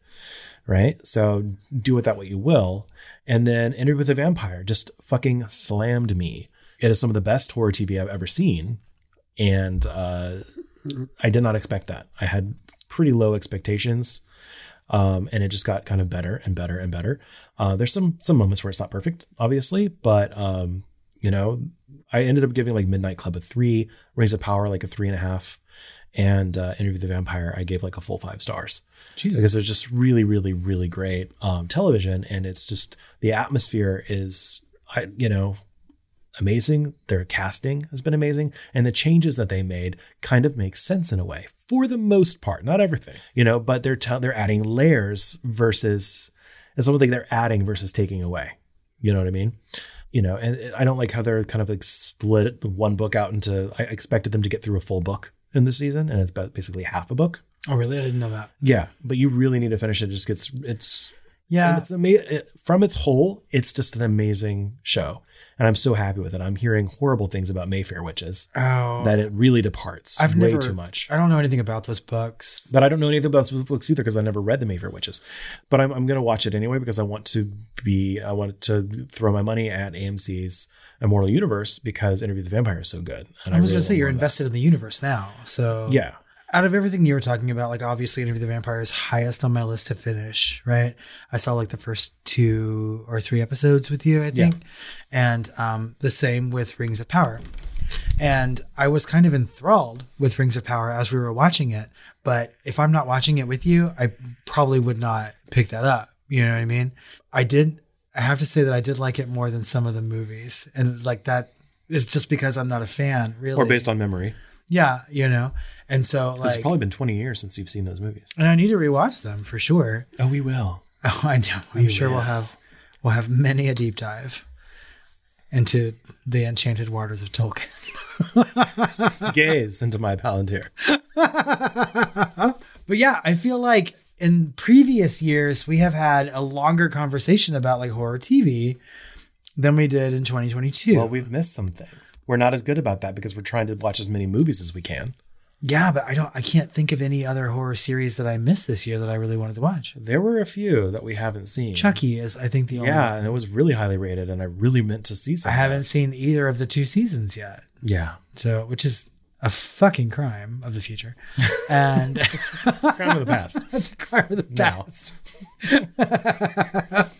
Speaker 1: right? So do with that what you will. And then Interview with a Vampire just fucking slammed me. It is some of the best horror TV I've ever seen, and uh, I did not expect that. I had pretty low expectations, um, and it just got kind of better and better and better. Uh, there's some some moments where it's not perfect, obviously, but um, you know, I ended up giving like Midnight Club a three, Rings of Power like a three and a half, and uh, Interview the Vampire I gave like a full five stars
Speaker 2: Jesus.
Speaker 1: because it's just really, really, really great um, television, and it's just the atmosphere is, I you know, amazing. Their casting has been amazing, and the changes that they made kind of make sense in a way for the most part, not everything, you know, but they're t- they're adding layers versus it's something they're adding versus taking away. You know what I mean? You know, and I don't like how they're kind of like split one book out into. I expected them to get through a full book in this season, and it's ba- basically half a book.
Speaker 2: Oh, really? I didn't know that.
Speaker 1: Yeah, but you really need to finish it. It just gets it's
Speaker 2: Yeah.
Speaker 1: and it's amazing from its whole. It's just an amazing show, and I'm so happy with it. I'm hearing horrible things about Mayfair witches
Speaker 2: Oh,
Speaker 1: that it really departs
Speaker 2: I've
Speaker 1: way
Speaker 2: never-
Speaker 1: too much.
Speaker 2: I don't know anything about those books.
Speaker 1: But I don't know anything about those books either because I never read the Mayfair Witches. But I'm, I'm going to watch it anyway because I want to be I want to throw my money at AMC's Immortal Universe because Interview the Vampire is so good. And
Speaker 2: I was
Speaker 1: really
Speaker 2: gonna say you're
Speaker 1: of that.
Speaker 2: invested in the universe now. So
Speaker 1: Yeah,
Speaker 2: out of everything you were talking about, like obviously Interview the Vampire is highest on my list to finish, right? I saw like the first two or three episodes with you, I think. And um, the same with Rings of Power. And I was kind of enthralled with Rings of Power as we were watching it. But if I'm not watching it with you, I probably would not pick that up. You know what I mean? I did, I have to say that I did like it more than some of the movies. And like that is just because I'm not a fan, really.
Speaker 1: or based on memory.
Speaker 2: Yeah, you know. And so
Speaker 1: it's probably been 20 years since you've seen those movies.
Speaker 2: and I need to rewatch them for sure.
Speaker 1: Oh, we will.
Speaker 2: Oh, I know. I'm sure we'll have we'll have many a deep dive into the enchanted waters of Tolkien.
Speaker 1: Gaze into my palantir.
Speaker 2: But yeah, I feel like in previous years we have had a longer conversation about like horror TV than we did in 2022.
Speaker 1: Well, we've missed some things. We're not as good about that because we're trying to watch as many movies as we can.
Speaker 2: Yeah, but I don't. I can't think of any other horror series that I missed this year that I really wanted to watch.
Speaker 1: There were a few that we haven't seen.
Speaker 2: Chucky is, I think, the only.
Speaker 1: Yeah, and it was really highly rated, and I really meant to see Some I
Speaker 2: haven't seen either of the two seasons yet.
Speaker 1: Yeah,
Speaker 2: So, which is a fucking crime of the future, and
Speaker 1: crime of the past.
Speaker 2: that's a crime of the past.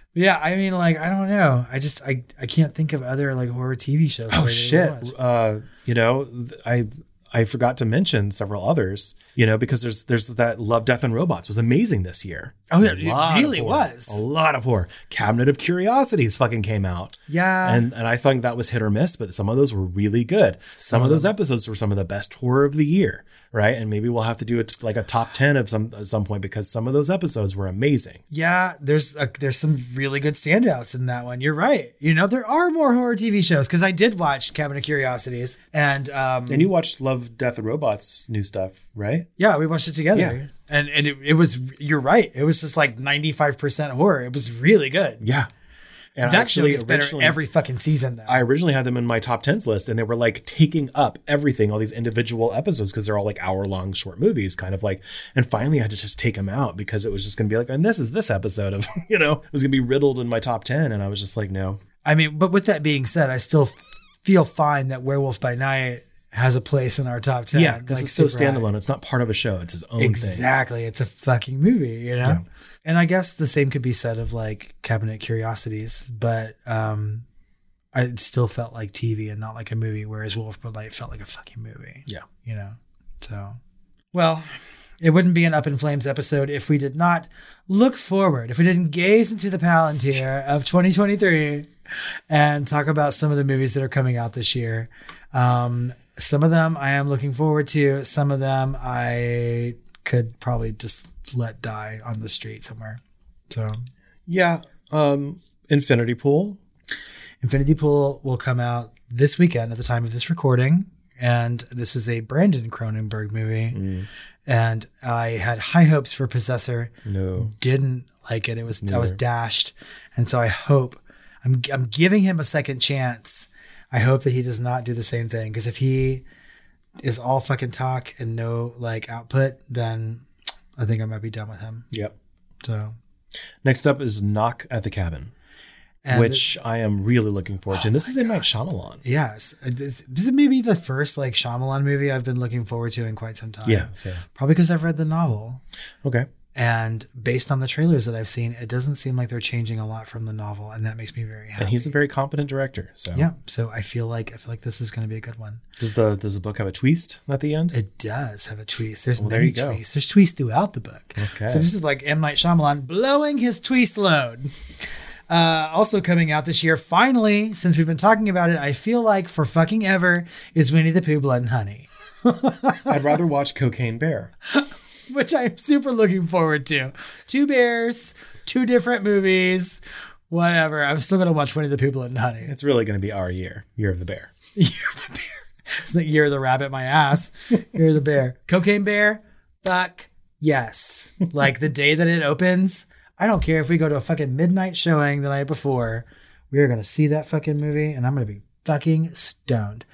Speaker 2: yeah, I mean, like, I don't know. I just, I, I can't think of other like horror TV shows.
Speaker 1: Oh shit! Uh, you know, th- I I forgot to mention several others. You know, because there's there's that Love, Death, and Robots was amazing this year.
Speaker 2: Oh, yeah, it really
Speaker 1: horror.
Speaker 2: was.
Speaker 1: A lot of horror. Cabinet of Curiosities fucking came out.
Speaker 2: Yeah,
Speaker 1: and and I thought that was hit or miss, but some of those were really good. Some of those episodes were some of the best horror of the year, right? And maybe we'll have to do it like a top ten of some at some point because some of those episodes were amazing.
Speaker 2: Yeah, there's a, there's some really good standouts in that one. You're right. You know, there are more horror TV shows because I did watch Cabinet of Curiosities, and um,
Speaker 1: And you watched Love, Death, and Robots new stuff, right?
Speaker 2: yeah, we watched it together.
Speaker 1: Yeah.
Speaker 2: And and it, it was you're right. It was just like 95 percent horror. It was really good.
Speaker 1: Yeah. And
Speaker 2: that show
Speaker 1: actually,
Speaker 2: gets better every fucking season. Though.
Speaker 1: I originally had them in my top tens list, and they were like taking up everything, all these individual episodes, because they're all like hour long short movies, kind of like. And finally, I had to just take them out because it was just going to be like, and this is this episode of, you know, it was going to be riddled in my top ten, and I was just like, no,
Speaker 2: I mean, but with that being said, I still feel fine that Werewolf by Night has a place in our top ten.
Speaker 1: yeah, because
Speaker 2: like,
Speaker 1: it's so
Speaker 2: super high.
Speaker 1: standalone. It's not part of a show; it's his own thing.
Speaker 2: Exactly. It's a fucking movie, you know? And I guess the same could be said of like Cabinet Curiosities, but um I still felt like TV and not like a movie, whereas Wolf by Night felt like a fucking movie.
Speaker 1: Yeah.
Speaker 2: You know? So well, it wouldn't be an Up in Flames episode if we did not look forward, if we didn't gaze into the palantir of 2023 and talk about some of the movies that are coming out this year. Um, some of them I am looking forward to. Some of them I could probably just let die on the street somewhere. So
Speaker 1: Yeah. Um, Infinity Pool.
Speaker 2: Infinity Pool will come out this weekend at the time of this recording. And this is a Brandon Cronenberg movie. And I had high hopes for Possessor.
Speaker 1: No.
Speaker 2: Didn't like it. It was I was dashed. And so I hope I'm I'm giving him a second chance. I hope that he does not do the same thing. Because if he is all fucking talk and no like output, then I think I might be done with him.
Speaker 1: Yep.
Speaker 2: So
Speaker 1: Next up is Knock at the Cabin,
Speaker 2: and
Speaker 1: which I am really looking forward to. And this is M Night Shyamalan.
Speaker 2: Yes, uh, this, this is maybe the first like Shyamalan movie I've been looking forward to in quite some time.
Speaker 1: Yeah. So
Speaker 2: probably because I've read the novel,
Speaker 1: okay.
Speaker 2: And based on the trailers that I've seen, it doesn't seem like they're changing a lot from the novel, and that makes me very happy.
Speaker 1: And he's a very competent director. So
Speaker 2: yeah, so I feel like I feel like this is going to be a good one.
Speaker 1: Does the does the book have a twist at the end?
Speaker 2: It does have a twist. There's
Speaker 1: Well,
Speaker 2: many
Speaker 1: go.
Speaker 2: twists. There's twists throughout the book.
Speaker 1: Okay.
Speaker 2: So this is like M Night Shyamalan blowing his twist load. Uh, also coming out this year, finally, since we've been talking about it, I feel like for fucking ever is Winnie the Pooh Blood and Honey.
Speaker 1: I'd rather watch Cocaine Bear.
Speaker 2: which I'm super looking forward to. Two bears, two different movies, whatever. I'm still gonna watch Winnie the Pooh Blood and Honey.
Speaker 1: It's really going to be our year, Year of the Bear.
Speaker 2: Year of the bear. It's the year of the rabbit, my ass. Year of the bear. Cocaine bear. Fuck yes. Like the day that it opens, I don't care if we go to a fucking midnight showing the night before. We are gonna see that fucking movie, and I'm gonna be fucking stoned.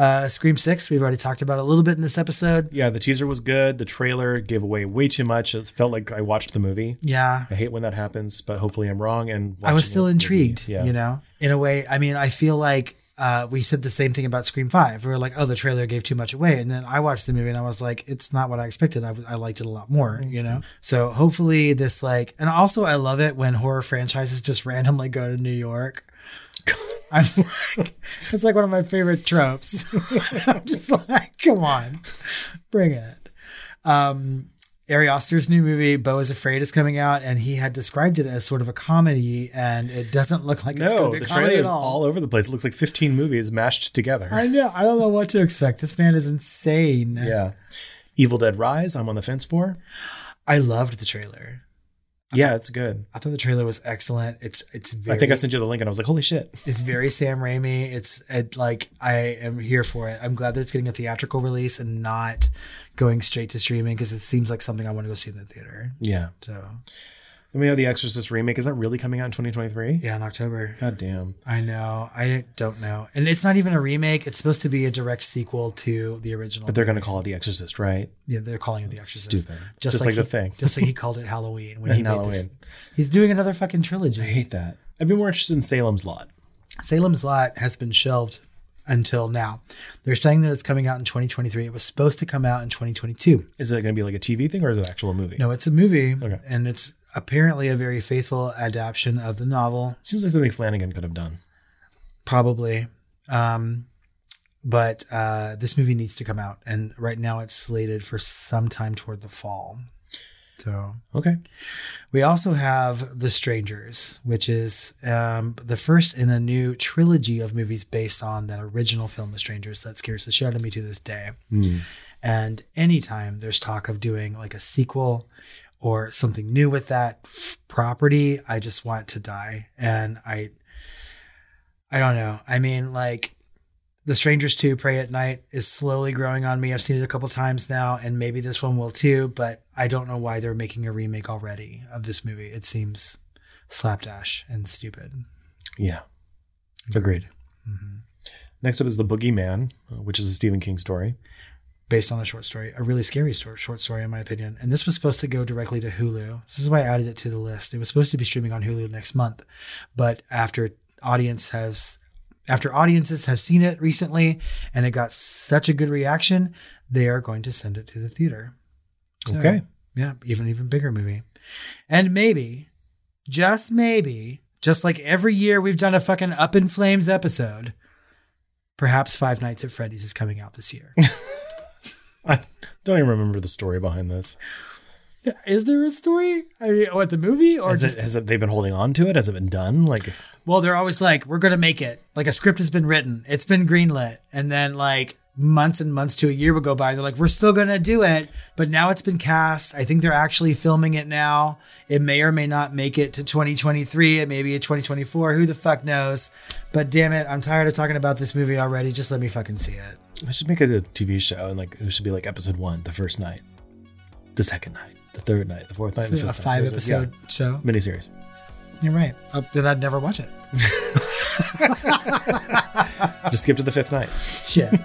Speaker 2: Uh, Scream Six. We've already talked about a little bit in this episode.
Speaker 1: Yeah, the teaser was good. The trailer gave away way too much. It felt like I watched the movie.
Speaker 2: Yeah,
Speaker 1: I hate when that happens, but hopefully I'm wrong. And
Speaker 2: I was still intrigued,
Speaker 1: Yeah.
Speaker 2: you know, in a way. I mean, I feel like uh, we said the same thing about Scream 5. We were like, oh, the trailer gave too much away. And then I watched the movie and I was like, it's not what I expected. I, I liked it a lot more, you know? So hopefully this, like, and also I love it when horror franchises just randomly go to New York. I'm like, it's like one of my favorite tropes. I'm just like, come on, bring it. Um, Ari Aster's new movie, Beau is Afraid, is coming out, and he had described it as sort of a comedy, and it doesn't look like it's going
Speaker 1: No,
Speaker 2: to be
Speaker 1: the
Speaker 2: a comedy
Speaker 1: trailer
Speaker 2: at
Speaker 1: is
Speaker 2: all.
Speaker 1: all over the place. It looks like 15 movies mashed together.
Speaker 2: I know. I don't know what to expect. This man is insane.
Speaker 1: yeah. Evil Dead Rise, I'm on the fence for.
Speaker 2: I loved the trailer.
Speaker 1: Yeah, it's good.
Speaker 2: I thought the trailer was excellent. It's it's very
Speaker 1: I think I sent you the link and I was like, holy shit.
Speaker 2: it's very Sam Raimi. It's it, like I am here for it. I'm glad that it's getting a theatrical release and not going straight to streaming because it seems like something I want to go see in the theater.
Speaker 1: Yeah.
Speaker 2: So
Speaker 1: And we have the Exorcist remake. Is that really coming out in 2023?
Speaker 2: Yeah, in October.
Speaker 1: God damn.
Speaker 2: I know. I don't know. And it's not even a remake. It's supposed to be a direct sequel to the original.
Speaker 1: But they're going to call it The Exorcist, right?
Speaker 2: yeah, they're calling it The Exorcist.
Speaker 1: Stupid. Just, like,
Speaker 2: he,
Speaker 1: the thing.
Speaker 2: Just like he called it Halloween when he made this. He's doing another fucking trilogy.
Speaker 1: I hate that. I'd be more interested in Salem's Lot.
Speaker 2: Salem's Lot has been shelved until now. They're saying that it's coming out in 2023. It was supposed to come out in 2022.
Speaker 1: Is it going to be like a TV thing or is it an actual movie?
Speaker 2: No, it's a movie,
Speaker 1: Okay.
Speaker 2: and it's apparently a very faithful adaptation of the novel.
Speaker 1: Seems like something Flanagan could have done.
Speaker 2: probably. Um, but uh, this movie needs to come out, and right now it's slated for sometime toward the fall. So
Speaker 1: Okay.
Speaker 2: we also have The Strangers, which is um, the first in a new trilogy of movies based on that original film, The Strangers, that scares the shit out of me to this day. And anytime there's talk of doing like a sequel or something new with that property, I just want to die. And I, I don't know. I mean, like, The Strangers 2 Prey at Night is slowly growing on me. I've seen it a couple times now, and maybe this one will too, but I don't know why they're making a remake already of this movie. It seems slapdash and stupid.
Speaker 1: Yeah. Agreed.
Speaker 2: Mm-hmm.
Speaker 1: Next up is The Boogeyman, uh, which is a Stephen King story.
Speaker 2: Based on a short story, a really scary story, short story, in my opinion. And this was supposed to go directly to Hulu. This is why I added it to the list. It was supposed to be streaming on Hulu next month, but after audience has after audiences have seen it recently and it got such a good reaction, they are going to send it to the theater. So,
Speaker 1: Okay.
Speaker 2: Yeah, even even bigger movie. And maybe, just maybe, just like every year we've done a fucking Up in Flames episode, perhaps Five Nights at Freddy's is coming out this year.
Speaker 1: I don't even remember the story behind this.
Speaker 2: is there a story? I mean, what the movie or
Speaker 1: Has,
Speaker 2: just
Speaker 1: it, has it, they been holding on to it? Has it been done? Like,
Speaker 2: well, they're always like, we're gonna make it. Like a script has been written, it's been greenlit, and then like months and months to a year would go by. And they're like, we're still gonna do it, but now it's been cast. I think they're actually filming it now. It may or may not make it to 2023. It may be a 2024. Who the fuck knows? But damn it, I'm tired of talking about this movie already. Just let me fucking see it.
Speaker 1: they should make it a TV show and like it should be like episode one, the first night, the second night, the third night, the fourth night, the
Speaker 2: It's
Speaker 1: fifth
Speaker 2: a five
Speaker 1: There's
Speaker 2: episode show.
Speaker 1: yeah, miniseries.
Speaker 2: You're right. Oh, then I'd never watch it.
Speaker 1: Just skip to the fifth night.
Speaker 2: Shit.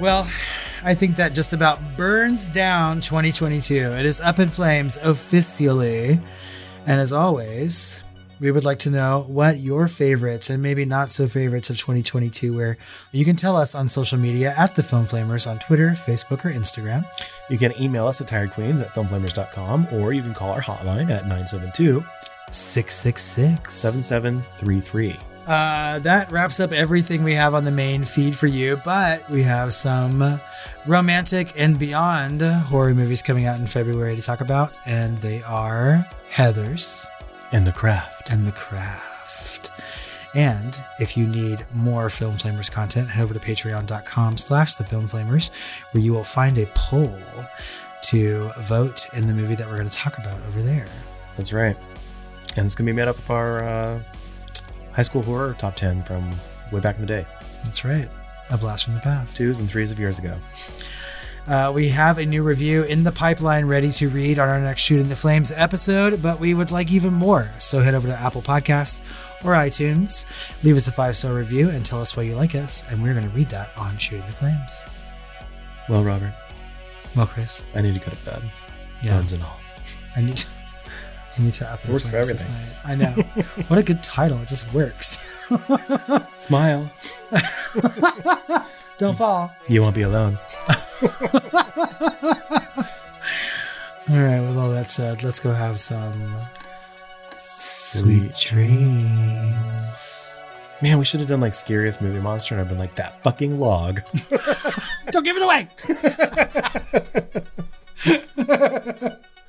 Speaker 2: well, I think that just about burns down 2022. It is up in flames officially. And as always, we would like to know what your favorites and maybe not so favorites of 2022 were. You can tell us on social media at the Film Flamers on Twitter, Facebook, or Instagram.
Speaker 1: You can email us at tiredqueens at filmflamers.com or you can call our hotline at 972
Speaker 2: 666
Speaker 1: 7733.
Speaker 2: Uh, that wraps up everything we have on the main feed for you, but we have some romantic and beyond horror movies coming out in February to talk about, and they are Heathers
Speaker 1: And the craft.
Speaker 2: and The Craft. And if you need more Film Flamers content, head over to patreon.com slash the Film Flamers, where you will find a poll to vote in the movie that we're going to talk about over there.
Speaker 1: That's right. And it's going to be made up of our uh, high school horror top 10 from way back in the day.
Speaker 2: That's right. A blast from the past.
Speaker 1: Twos and threes of years ago.
Speaker 2: Uh, we have a new review in the pipeline ready to read on our next Shooting the Flames episode, but we would like even more. So head over to Apple Podcasts or iTunes, leave us a five star review, and tell us why you like us, and we're going to read that on Shooting the Flames.
Speaker 1: Well, Robert,
Speaker 2: Well, Chris,
Speaker 1: I need to go to bed.
Speaker 2: yeah,
Speaker 1: Bones and all.
Speaker 2: I need to, I need to up in
Speaker 1: Works for everything.
Speaker 2: I know. what a good title! It just works.
Speaker 1: Smile.
Speaker 2: Don't fall.
Speaker 1: You won't be alone.
Speaker 2: All right. With all that said, let's go have some
Speaker 1: Sweet
Speaker 2: dreams.
Speaker 1: Man, we should have done like scariest movie monster, and I've been like that fucking log.
Speaker 2: Don't give it away.